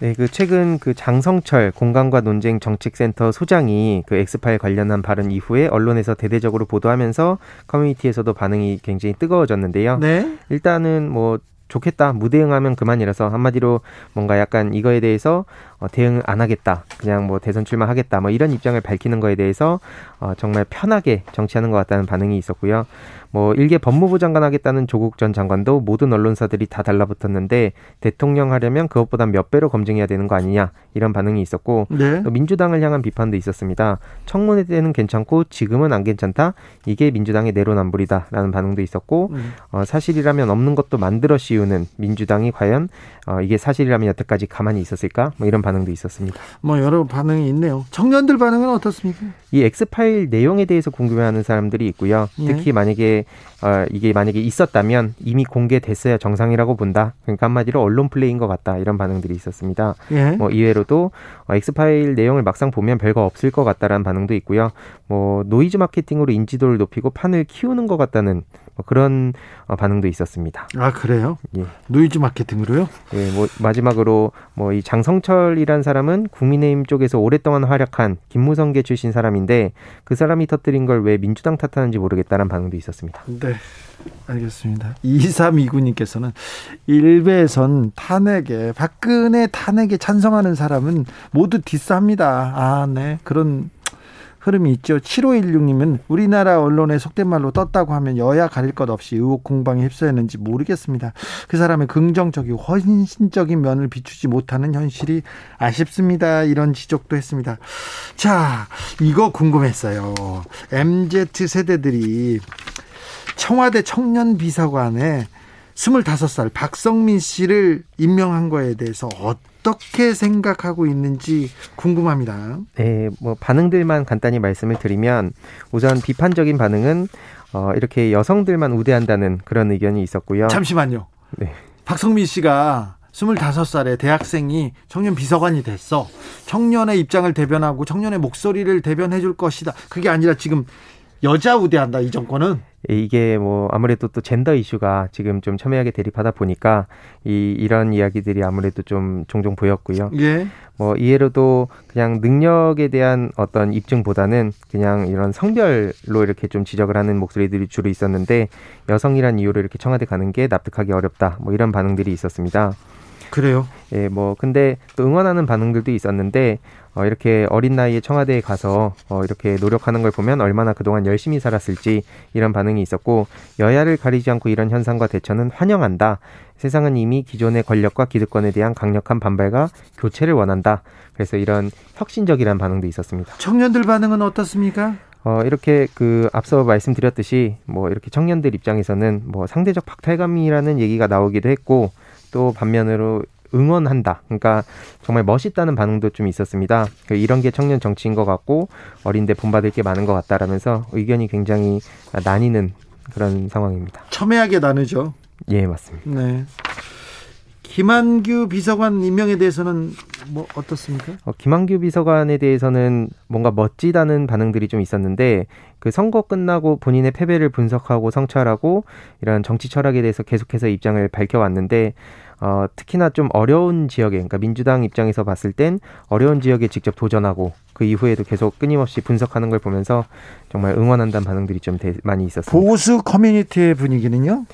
S7: 네, 그 최근 그 장성철 공간과 논쟁 정책센터 소장이 그 엑스파일 관련한 발언 이후에 언론에서 대대적으로 보도하면서 커뮤니티에서도 반응이 굉장히 뜨거워졌는데요. 네. 일단은 뭐 좋겠다 무대응하면 그만이라서 한마디로 뭔가 약간 이거에 대해서 어, 대응 안 하겠다 그냥 뭐 대선 출마하겠다 뭐 이런 입장을 밝히는 거에 대해서 어, 정말 편하게 정치하는 것 같다는 반응이 있었고요 뭐 일개 법무부 장관 하겠다는 조국 전 장관도 모든 언론사들이 다 달라붙었는데 대통령 하려면 그것보다 몇 배로 검증해야 되는 거 아니냐 이런 반응이 있었고 네. 또 민주당을 향한 비판도 있었습니다. 청문회 때는 괜찮고 지금은 안 괜찮다. 이게 민주당의 내로남불이다라는 반응도 있었고 음. 어, 사실이라면 없는 것도 만들어 씌우는 민주당이 과연 어, 이게 사실이라면 여태까지 가만히 있었을까? 뭐 이런 반응도 있었습니다.
S2: 뭐 여러 반응이 있네요. 청년들 반응은 어떻습니까?
S7: 이 엑스파일 내용에 대해서 궁금해하는 사람들이 있고요. 예. 특히 만약에 어, 이게 만약에 있었다면 이미 공개됐어야 정상이라고 본다. 그러니까 한마디로 언론 플레이인 것 같다. 이런 반응들이 있었습니다. 예. 뭐 이외로도 어, 엑스파일 내용을 막상 보면 별거 없을 것 같다라는 반응도 있고요. 뭐 노이즈 마케팅으로 인지도를 높이고 판을 키우는 것 같다는 뭐 그런 어, 반응도 있었습니다.
S2: 아 그래요? 예. 노이즈 마케팅으로요?
S7: 예, 뭐 마지막으로 뭐 이 장성철이란 사람은 국민의힘 쪽에서 오랫동안 활약한 김무성계 출신 사람인데 그 사람이 터뜨린 걸 왜 민주당 탓하는지 모르겠다는 반응도 있었습니다.
S2: 네. 알겠습니다. 2329님께서는 일베에선 탄핵에, 박근혜 탄핵에 찬성하는 사람은 모두 디스합니다. 아, 네. 그런 흐름이 있죠. 7516님은 우리나라 언론에 속된 말로 떴다고 하면 여야 가릴 것 없이 의혹 공방에 휩싸였는지 모르겠습니다. 그 사람의 긍정적이고 헌신적인 면을 비추지 못하는 현실이 아쉽습니다. 이런 지적도 했습니다. 자, 이거 궁금했어요. MZ 세대들이 청와대 청년 비서관에 25살 박성민 씨를 임명한 거에 대해서 어떤 어떻게 생각하고 있는지 궁금합니다.
S7: 네, 뭐 반응들만 간단히 말씀을 드리면 우선 비판적인 반응은 어, 이렇게 여성들만 우대한다는 그런 의견이 있었고요.
S2: 잠시만요. 네. 박성민 씨가 25살에 대학생이 청년 비서관이 됐어. 청년의 입장을 대변하고 청년의 목소리를 대변해 줄 것이다. 그게 아니라 지금 여자 우대한다 이 정권은
S7: 예, 이게 뭐 아무래도 또 젠더 이슈가 지금 좀 첨예하게 대립하다 보니까 이 이런 이야기들이 아무래도 좀 종종 보였고요. 예. 뭐 이해로도 그냥 능력에 대한 어떤 입증보다는 그냥 이런 성별로 이렇게 좀 지적을 하는 목소리들이 주로 있었는데 여성이란 이유로 이렇게 청와대 가는 게 납득하기 어렵다. 뭐 이런 반응들이 있었습니다.
S2: 그래요?
S7: 예, 뭐 근데 또 응원하는 반응들도 있었는데 어, 이렇게 어린 나이에 청와대에 가서 어, 이렇게 노력하는 걸 보면 얼마나 그동안 열심히 살았을지 이런 반응이 있었고 여야를 가리지 않고 이런 현상과 대처는 환영한다. 세상은 이미 기존의 권력과 기득권에 대한 강력한 반발과 교체를 원한다. 그래서 이런 혁신적이라는 반응도 있었습니다.
S2: 청년들 반응은 어떻습니까?
S7: 어, 이렇게 그 앞서 말씀드렸듯이 뭐 이렇게 청년들 입장에서는 뭐 상대적 박탈감이라는 얘기가 나오기도 했고 또 반면으로 응원한다. 그러니까 정말 멋있다는 반응도 좀 있었습니다. 그 이런 게 청년 정치인 것 같고 어린데 본받을 게 많은 것 같다라면서 의견이 굉장히 나뉘는 그런 상황입니다.
S2: 첨예하게 나누죠.
S7: 예, 맞습니다. 네.
S2: 김한규 비서관 임명에 대해서는 뭐 어떻습니까?
S7: 어, 김한규 비서관에 대해서는 뭔가 멋지다는 반응들이 좀 있었는데 그 선거 끝나고 본인의 패배를 분석하고 성찰하고 이런 정치 철학에 대해서 계속해서 입장을 밝혀왔는데 어, 특히나 좀 어려운 지역에, 그러니까 민주당 입장에서 봤을 땐 어려운 지역에 직접 도전하고 그 이후에도 계속 끊임없이 분석하는 걸 보면서 정말 응원한다는 반응들이 좀 대, 많이 있었습니다.
S2: 보수 커뮤니티의 분위기는요?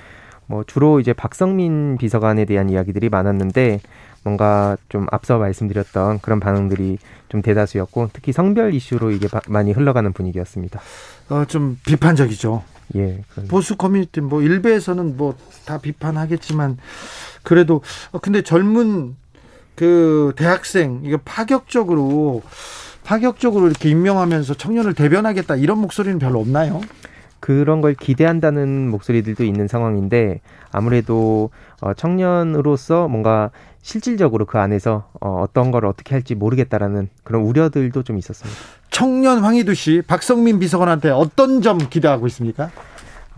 S7: 뭐 주로 이제 박성민 비서관에 대한 이야기들이 많았는데 뭔가 좀 앞서 말씀드렸던 그런 반응들이 좀 대다수였고 특히 성별 이슈로 이게 많이 흘러가는 분위기였습니다.
S2: 어, 좀 비판적이죠.
S7: 예.
S2: 보수 커뮤니티 뭐 일베에서는 뭐 다 비판하겠지만 그래도 어, 근데 젊은 그 대학생 이거 파격적으로 파격적으로 이렇게 임명하면서 청년을 대변하겠다 이런 목소리는 별로 없나요?
S7: 그런 걸 기대한다는 목소리들도 있는 상황인데 아무래도 어, 청년으로서 뭔가 실질적으로 그 안에서 어, 어떤 걸 어떻게 할지 모르겠다라는 그런 우려들도 좀 있었습니다.
S2: 청년 황희두 씨, 박성민 비서관한테 어떤 점 기대하고 있습니까?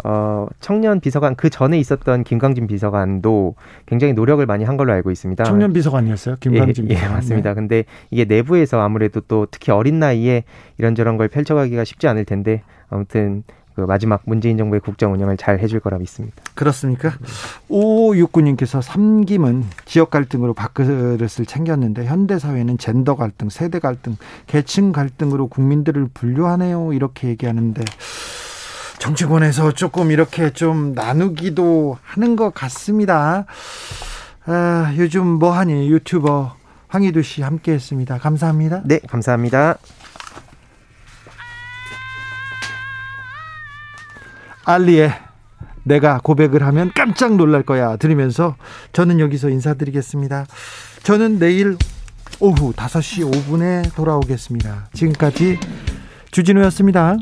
S7: 어, 청년 비서관 그 전에 있었던 김광진 비서관도 굉장히 노력을 많이 한 걸로 알고 있습니다.
S2: 청년 비서관이었어요, 김광진
S7: 예, 예 비서관. 예, 맞습니다. 네. 근데 이게 내부에서 아무래도 또 특히 어린 나이에 이런저런 걸 펼쳐가기가 쉽지 않을 텐데 아무튼 그 마지막 문재인 정부의 국정 운영을 잘 해줄 거라 믿습니다.
S2: 그렇습니까? 오육구님께서 삼김은 지역 갈등으로 밥그릇을 챙겼는데 현대 사회는 젠더 갈등, 세대 갈등, 계층 갈등으로 국민들을 분류하네요. 이렇게 얘기하는데 정치권에서 조금 이렇게 좀 나누기도 하는 것 같습니다. 아, 요즘 뭐하니 유튜버 황희두 씨 함께했습니다. 감사합니다.
S7: 네, 감사합니다.
S2: 알리의 내가 고백을 하면 깜짝 놀랄 거야 들으면서 저는 여기서 인사드리겠습니다. 저는 내일 오후 5시 5분에 돌아오겠습니다. 지금까지 주진우였습니다.